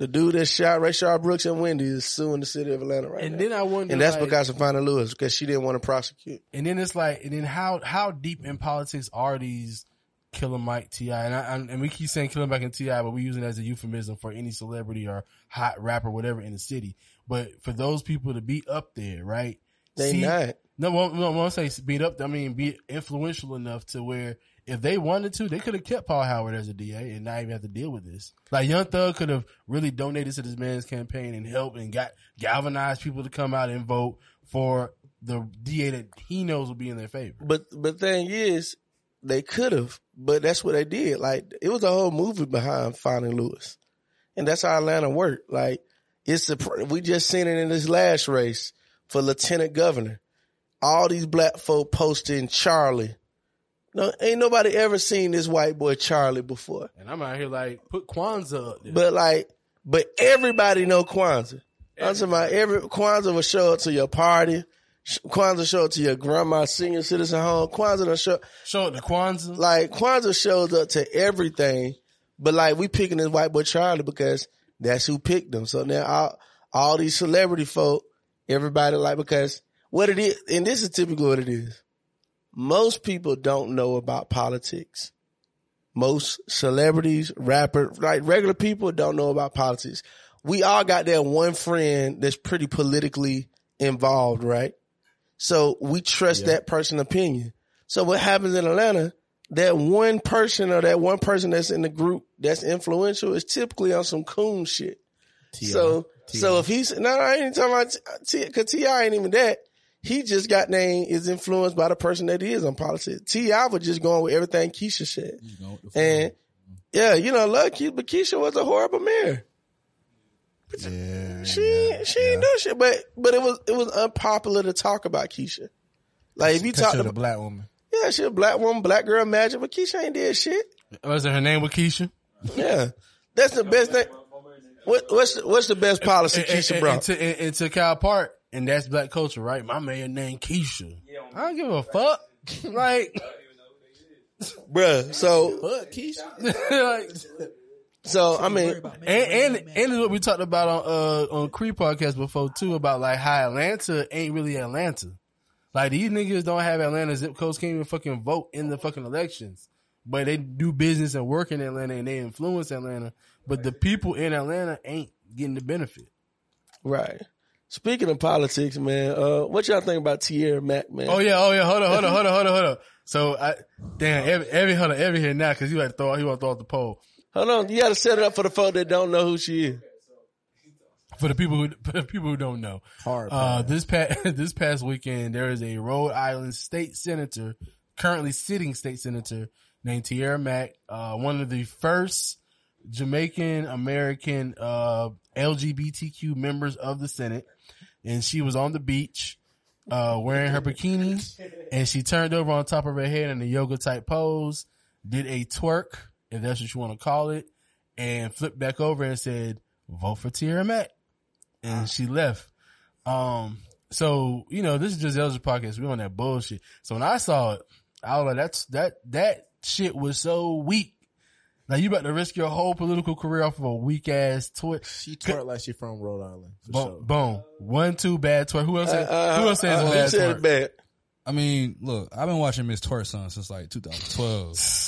The dude that shot Rayshard Brooks and Wendy is suing the city of Atlanta right
And
now.
then I wonder,
and that's
like-
because of Fani Willis because she didn't want to prosecute.
And then it's like, and then how how deep in politics are these Killer Mike T.I.? And I, and we keep saying Killer Mike and T.I., but we use it as a euphemism for any celebrity or hot rapper, whatever in the city. But for those people to be up there, right?
They not.
No, well, no, when I say beat up, I mean be influential enough to where if they wanted to, they could have kept Paul Howard as a DA and not even have to deal with this. Like Young Thug could have really donated to this man's campaign and helped and got galvanized people to come out and vote for the DA that he knows will be in their favor.
But but thing is, they could have, but that's what they did. Like it was a whole movie behind Fani Willis, and that's how Atlanta worked. Like it's a we just seen it in this last race for lieutenant governor. All these black folk posting Charlie. No, ain't nobody ever seen this white boy Charlie before.
And I'm out here like put Kwanza up there.
But like, but everybody know Kwanza. I'm talking about every Kwanza will show up to your party. Kwanza show up to your grandma senior citizen home. Kwanza will show
show up to Kwanzaa.
Like Kwanza shows up to everything, but like we picking this white boy Charlie because that's who picked him. So now all all these celebrity folk, everybody like because what it is, and this is typically what it is. Most people don't know about politics. Most celebrities, rappers, like regular people don't know about politics. We all got that one friend that's pretty politically involved, right? So we trust that person opinion. So what happens in Atlanta, that one person or that one person that's in the group that's influential is typically on some coon shit. So, so if he's, no, I ain't talking about T, cause T.I. ain't even that. He just got named is influenced by the person that he is on politics. T.I. was just going with everything Keisha said. And yeah, you know, love Keisha, but Keisha was a horrible mayor.
Yeah.
She she ain't do shit, but but it was it was unpopular to talk about Keisha. Like if you talk to
a black woman.
yeah, she a black woman, black girl magic, but Keisha ain't did shit.
Was it her name with Keisha?
Yeah, that's the best thing. What, what's the, what's the best policy
And- and-
Keisha
and-
brought?
And, to, and, and to Kyle Park, and that's black culture, right? My man named Keisha. I don't give a fuck. like,
Bruh, so
Fuck Keisha.
like,
so I mean,
and and and it's what we talked about on uh on Cree podcast before too about like how Atlanta ain't really Atlanta. Like these niggas don't have Atlanta zip codes, can't even fucking vote in the fucking elections, but they do business and work in Atlanta and they influence Atlanta. But the people in Atlanta ain't getting the benefit.
right. Speaking of politics, man, uh, what y'all think about Tiara Mack, man?
Oh yeah, oh yeah, hold on, hold on, hold on, hold on, hold on. So I damn every every hold on, every here now because you had to throw he want to throw out the poll.
Hold on, you got to set it up for the folk that don't know who she is.
for the people who for the people who don't know.
Hard
Uh, this past this past weekend, there is a Rhode Island state senator, currently sitting state senator named Tiara Mack, uh, one of the first Jamaican American uh, LGBTQ members of the Senate, and she was on the beach. Uh, wearing her bikini and she turned over on top of her head in a yoga type pose, did a twerk, if that's what you want to call it, and flipped back over and said, vote for Tiara Mack and she left. Um, so you know, this is just Elder podcast. We on that bullshit. So when I saw it, I was like, "That's that that shit was so weak." Like you about to risk your whole political career off of a weak ass twerk.
She twerk like she from Rhode Island. For
Boom,
sure.
boom. One, two, bad twerk. Who else?
Uh,
says,
uh,
who else says
uh,
bad
said
twerk?
bad?
I mean, look, I've been watching Miss Twerk Son since like 2012.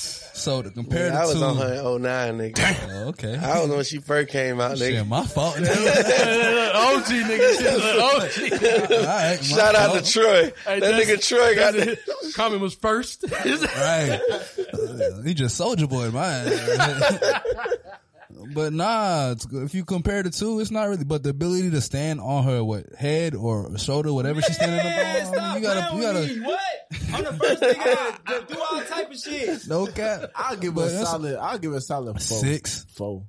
so to compare
Yeah, I was
two,
on her in 09, nigga.
Oh, okay.
I was when she first came out, nigga.
Shit, my fault.
OG nigga. shit, OG.
All right,
Shout out
fault.
to Troy.
Hey,
that nigga Troy got
that's-
that.
Comment was first.
right. Uh, he just soldier boy, man. But nah, it's good. if you compare the two, it's not really. But the ability to stand on her what head or shoulder, whatever she's standing on, I mean, you gotta, you gotta.
What? I'm the first nigga to do all type of shit.
No cap.
I'll give her
But
a solid. I'll give her a solid four.
Six.
Four.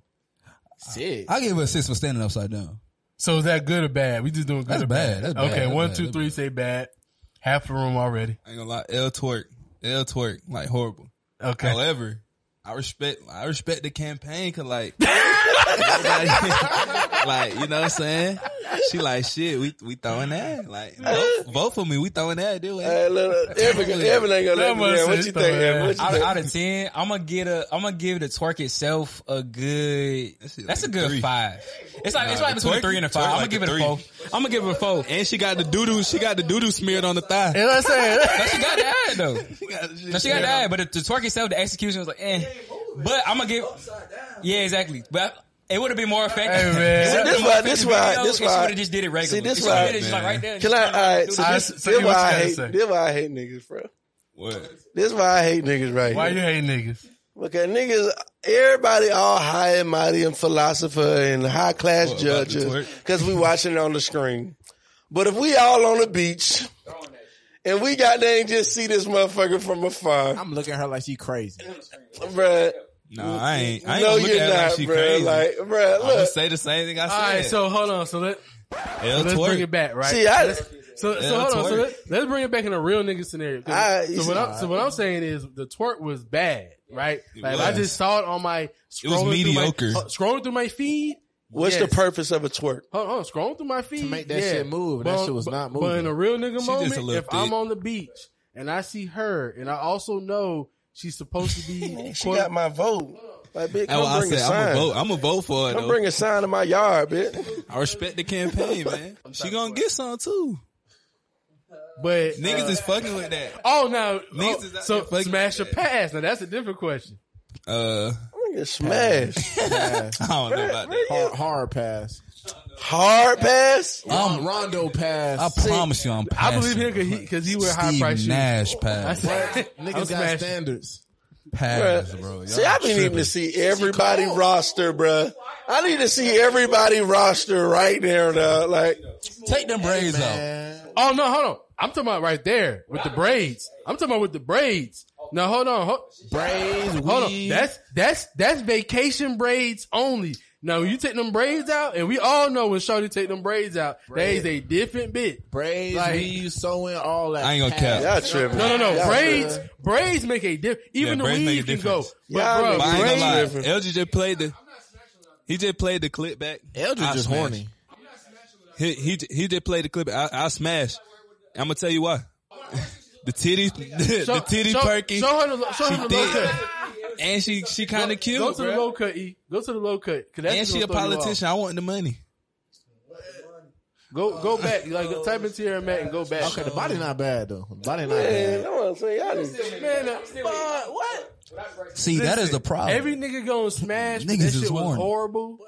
Six.
I give her a six for standing upside down.
So is that good or bad? We just doing good
That's
or
bad.
bad?
That's bad.
okay,
That's
one,
bad.
two, three. Say bad. Half the room already.
I ain't gonna lie, L twerk, L twerk, like horrible.
Okay.
However, I respect, I respect the campaign, cause like, like you know what I'm saying. She like shit. We we throwing that like both, both of me. We throwing that. Do it.
Hey, look, look, Evan, Evan ain't gonna let me down. What you think, Evan? What you
Out,
think?
out of ten, I'm gonna get a. I'm gonna give the twerk itself a good. That's a good
three.
five. It's like it's
Nah,
like
the
between a three and a five. I'm
like
gonna give it a
three.
four. I'm gonna give it a four.
And she got the doo doo. She got the doo doo smeared on the thigh.
You know what I'm saying?
No, she got that though.
She got, she
No, she got that, but the, the twerk itself, the execution was like, eh. But I'm gonna give. Yeah, exactly. But it would have been more effective.
Hey, man.
It
See,
would've
this
been
why, this
effective
why, this
if she
why.
would've just did it regularly.
See, this
If
why.
just like right there.
Can I? All right. So
All right,
this,
so
this
give me
why I hate. This why I hate niggas, bro.
What?
This why I hate niggas right here.
Why
here.
you hate niggas?
Because niggas, everybody all high and mighty and philosopher and high class
What,
judges because we watching it on the screen. But if we all on the beach and we got dang just see this motherfucker from afar,
I'm looking at her like she crazy.
bruh.
No, mm, I mm, ain't. I mm. ain't
no,
look
you're
at her
not,
like she
bruh.
crazy.
Like, bruh,
I'm gonna say the same thing I
All
said.
right, so hold on. So let so let's
twerk.
bring it back, right?
See, I-
Let's- so, so
Yeah,
hold on. So let, let's bring it back in a real nigga scenario.
I-
so what I'm so what I'm saying is the twerk was bad, right?
It
Like if I just saw it on my scrolling through
mediocre.
my, uh, scrolling through my feed.
What's
yes.
the purpose of a twerk?
Hold on, scrolling through my feed to
make that
yeah.
shit move, and that shit was
but-
not
But in a real nigga
She
moment,
little
if I'm on the beach and I see her, and I also know she's supposed to be,
She
quote-
got my vote. Like, bitch, come
why I
bring a
said I'm gonna
sign.
vote. I'm gonna vote for it.
Come
though.
bring a sign to my yard, bitch.
I respect the campaign, man. She gonna get some too.
but
Niggas is fucking with that.
oh no,
Niggas
oh,
is out
so smash or
with that.
pass. Now that's a different question.
Uh,
I'm gonna get smashed.
I don't know about that.
Hard, hard pass.
Hard pass.
Um, Rondo pass.
I promise you, I'm pass.
I
passing.
believe him because he because he wear high
Steve
price shoes.
Nash pass.
said,
Niggas got
smashing.
standards.
Pass, bro. Y'all
See, I be needing
tripping.
to see everybody roster, bruh. I need to see everybody roster right there, though. Like,
Take them braids out.
Oh no, hold on. I'm talking about right there with the braids. I'm talking about with the braids. Now hold on, hold,
Braids,
hold on.
weave.
That's that's that's vacation braids only. Now when you take them braids out, and we all know when Shorty take them braids out, that is a different bit.
braids,
Like-
weave, sewing, all that.
I ain't gonna
pass.
cap.
y'all tripping.
No, no, no.
Y'all
braids,
tripping.
braids make a difference. Even
Yeah,
the
braids
weave can go.
difference.
But
Y'all
bro,
make
But I ain't gonna lie. LG just played the. He just played the clip back.
Eldridge just
smash.
horny.
He he he just played the clip. I, I smash. I'm gonna tell you why. The titty, the,
show,
titty
show,
perky,
Show her the, show
She
her the low cut.
And she she kind of cute.
Go to the
bruh.
low cut, E. Go to the low cut. 'cause that's
and
what's
she a
gonna throw you off.
politician. I want the money.
Go go back. Like type into your Mac and go back.
Okay, the body not bad though. The body not
Man,
bad.
that's what I'm saying. Y'all need
Man, uh, what?
See, that is the problem.
Every nigga gonna smash, but
Niggas
that
is
shit was
horny.
horrible.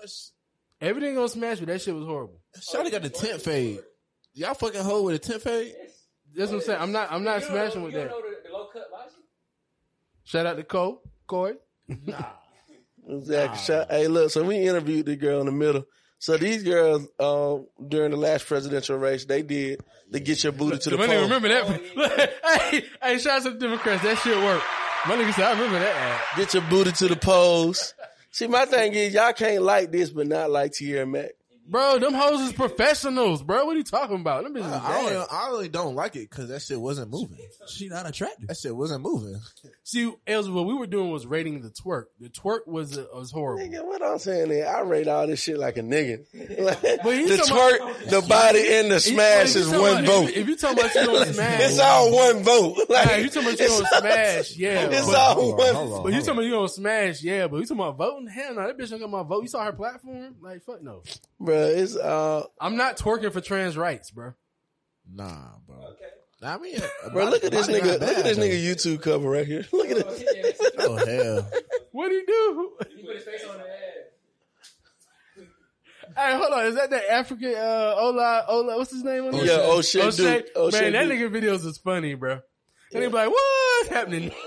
Everything gonna smash, but that shit was horrible.
Shawty got the tent fade. Y'all fucking hoe with a tent fade?
That's what I'm saying. I'm not. I'm not smashing with that. Shout out to Cole, Corey.
Exactly. Shout- Hey, look. So we interviewed the girl in the middle. So these girls, uh, during the last presidential race, they did the get your booty to the
I didn't
poll.
remember that. hey, hey, shout out to the Democrats. That shit worked. My nigga said, I remember that ad.
Get your booty to the polls. See, my thing is, y'all can't like this, but not like Tiara Mack.
Bro, them hoes is professionals, bro. What are you talking about? Them bitches is
I,
bad.
don't, I really don't like it because that shit wasn't moving.
She not attractive.
That shit wasn't moving.
See, Els, what we were doing was rating the twerk. The twerk was uh, was horrible.
Nigga, what I'm saying is, I rate all this shit like a nigga. Like,
But you
the twerk,
about-
the body, and the smash is one
about-
vote.
If you talking about you gonna smash,
It's all one vote. Like,
Nah, you talking about you
it's
gonna smash, yeah.
It's
but,
all one. Vote.
But you talking about you gonna smash, yeah. But you talking about voting? Hell no, that bitch don't got my vote. You saw her platform? Like fuck no.
Bro, it's uh,
I'm not twerking for trans rights, bro.
Nah, bro. Okay. I mean,
bro, look at this nigga. Look at this nigga YouTube cover right here. Look at it.
Oh hell.
What do you do?
He put his face on the ad.
Hey, hold on. Is that the African uh Ola Ola? What's his name? On
Yeah,
there?
O'Shea Duke. O'Shea
Man, that nigga videos is funny, bro. And they be like, "What's happening?"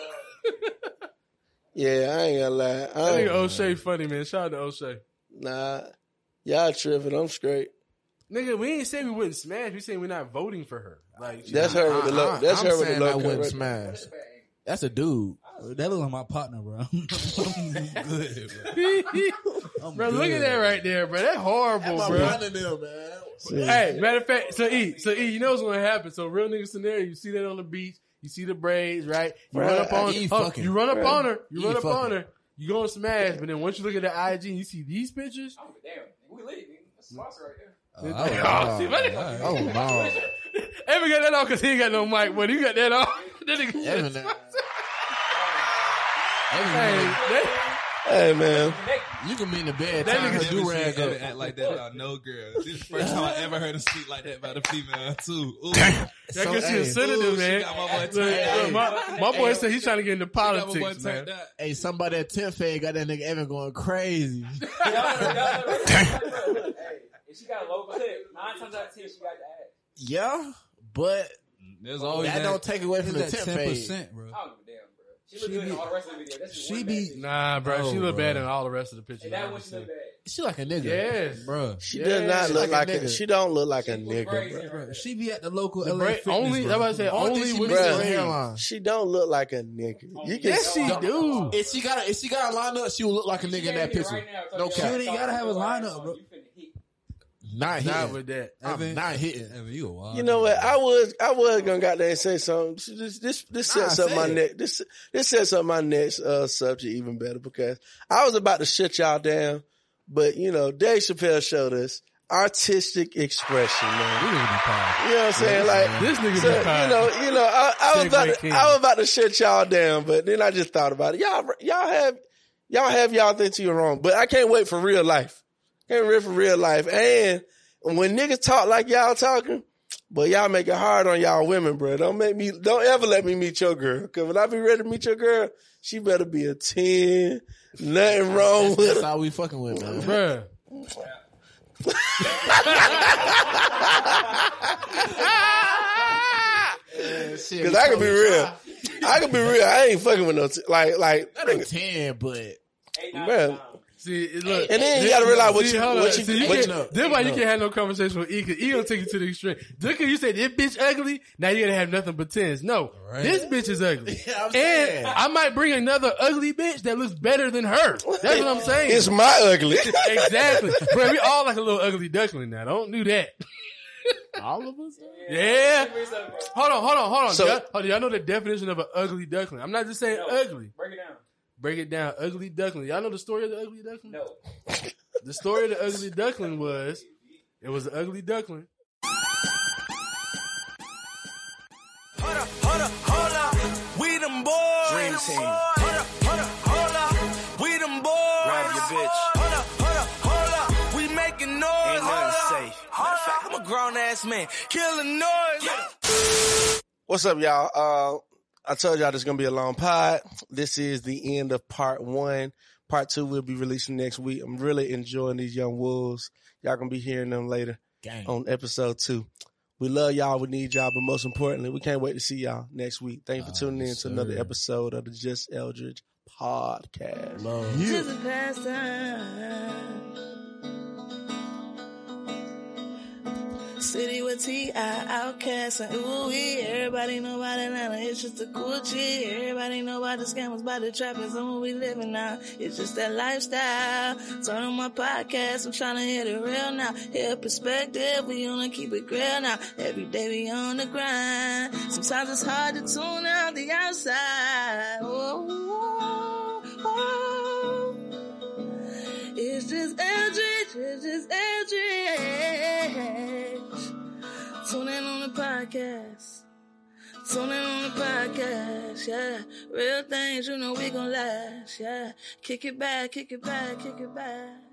Yeah, I ain't gonna lie.
That
I
nigga
ain't,
O'Shea funny, man. Shout out to O'Shea.
nah, y'all tripping. I'm straight.
Nigga, we ain't saying we wouldn't smash. We saying we're not voting for her. Like she-
That's her with the low. Uh-uh. That's
I'm
her with the
saying
low
I
cut.
wouldn't
right
smash. That's a dude.
That look like my partner, bro. I'm good, bro.
bro, look at that right there, bro. That horrible,
My
bro.
partner them, man.
Hey, matter of fact, so E, so E, you know what's gonna happen. So real nigga scenario, you see that on the beach, you see the braids, right? You
Bruh,
run up on
E
oh,
fucking.
you run up
Bruh.
on her, you
E
run up on her, you gonna smash, but then once you look at the IG and you see these pictures,
Oh, damn. We lit. That's a sponsor right there.
Oh, see, what?
Oh no.
Evan got that on because he ain't got no mic, but he got that on. That nigga-
Evan,
Hey, that-
Hey man,
you can be in the bed.
That
That
nigga
nigga do
seen
rag
Evan
up.
act like that about no girl. This is the first time I ever heard him speak like that about a female too. Ooh.
that
So,
cause she a
hey.
senator,
Ooh, she
man.
got my boy
Look, my, my boy said he's trying to get into
Got my
politics, man.
turned out.
Hey, somebody at 10 Fed got that nigga Evan going crazy.
Hey, if she got a low clip, nine times out of ten, she got the ad.
Yeah, but
There's always
that, don't take away from the
ten percent, bro.
Oh, I don't give a damn, bro. She look
She
good in
be-
all the rest of the video. That's just
She
one
be
bad
Nah, bro, she
Oh,
look
bro.
bad in oh, all the rest of the pictures.
Hey, that one she look bad.
She like a nigga.
Yes,
bro.
she
Yeah,
does not
she
look
like
like
a
a.
nigga.
She don't look like a nigga,
crazy,
bro.
Bro, she be at the local
The
LA
bra-
Fitness,
only,
bro.
I'm about to say,
Only
only with
missing
the
is
Bruh.
her
braids.
hairline.
She don't look like a nigga. You can.
Yes, she do.
If she got a, if she got a lineup, she would look like a nigga in that picture.
Right now,
No
talking
cap.
She ain't gotta have a lineup, bro.
You finna hit.
Not hitting.
Not with that.
I'm
Evan-
not hitting.
Evan, you a wild.
You know what? I was I was gonna goddamn say something. This this this
Nah,
sets up my
it.
next this this sets up my next uh subject even better because I was about to shut y'all down, but you know Dave Chappelle showed us artistic expression, man.
We would be.
You know what I'm saying? Like
This nigga
so,
be
you know, you know, I, I was about to. I was about to shut y'all down, but then I just thought about it. Y'all y'all have y'all have y'all think you're wrong, but I can't wait for real life. Can't wait for real life. And when niggas talk like y'all talking, but y'all make it hard on y'all women, bro. Don't make me, don't ever let me meet your girl. Cause when I be ready to meet your girl, she better be a 10. Nothing wrong with
That's
her.
all we fucking with, man.
Bruh.
Shit,
Cause I can be real. I can be real. I ain't fucking with no, t- like, like,
Not a 10, but
bro.
See, look.
And then you gotta realize what
See,
you-
hold
what
on.
you-
See, you
what
can't-
you-
This why you can't have no conversation with E, cause E gonna take you to the extreme. Just cause you said this bitch ugly, now you gotta have nothing but tens. No, this bitch is ugly.
Yeah, I'm
and
saying.
I might bring another ugly bitch that looks better than her. That's what I'm saying.
It's my ugly.
exactly. Bro, we all like a little ugly duckling now. Don't do that.
all of us?
Yeah. Hold on, hold on, hold on.
So-
y'all, hold on. Y'all know the definition of an ugly duckling. I'm not just saying
No.
ugly.
Break it down.
Break it down. Ugly duckling. Y'all know the story of the ugly duckling?
No.
The story of the ugly duckling was it was an ugly duckling.
Hold up, hold up, hold up. We them boys.
Dream team.
Hold up, hold up, hold up. We them boys.
Grab your bitch.
Hold up, hold up, hold up. We making noise.
Ain't nothing safe.
Matter of fact, I'm a grown ass man. Killing noise.
What's up, y'all? Uh, I told y'all this is gonna be a long pod. This is the end of part one. Part two will be releasing next week. I'm really enjoying these young wolves. Y'all gonna be hearing them later
Gang.
on episode two. We love y'all. We need y'all, but most importantly, we can't wait to see y'all next week. Thank you for ah, tuning in to another episode of the Just Eldridge podcast.
Love.
Just City with T.I. OutKast and ooh wee. Everybody know about Atlanta, it's just a cool G. Everybody know about the scammers, about the trappers, and what we living now. It's just that lifestyle. Turn on my podcast, I'm trying to hit it real now. Hear perspective, we wanna keep it real now. Every day we on the grind. Sometimes it's hard to tune out the outside. Oh, oh, oh. It's just Eldridge, it's just Eldridge. Tune in on the podcast. Tune in on the podcast, yeah. Real things, you know we gon' last, yeah. Kick it back, kick it back, kick it back.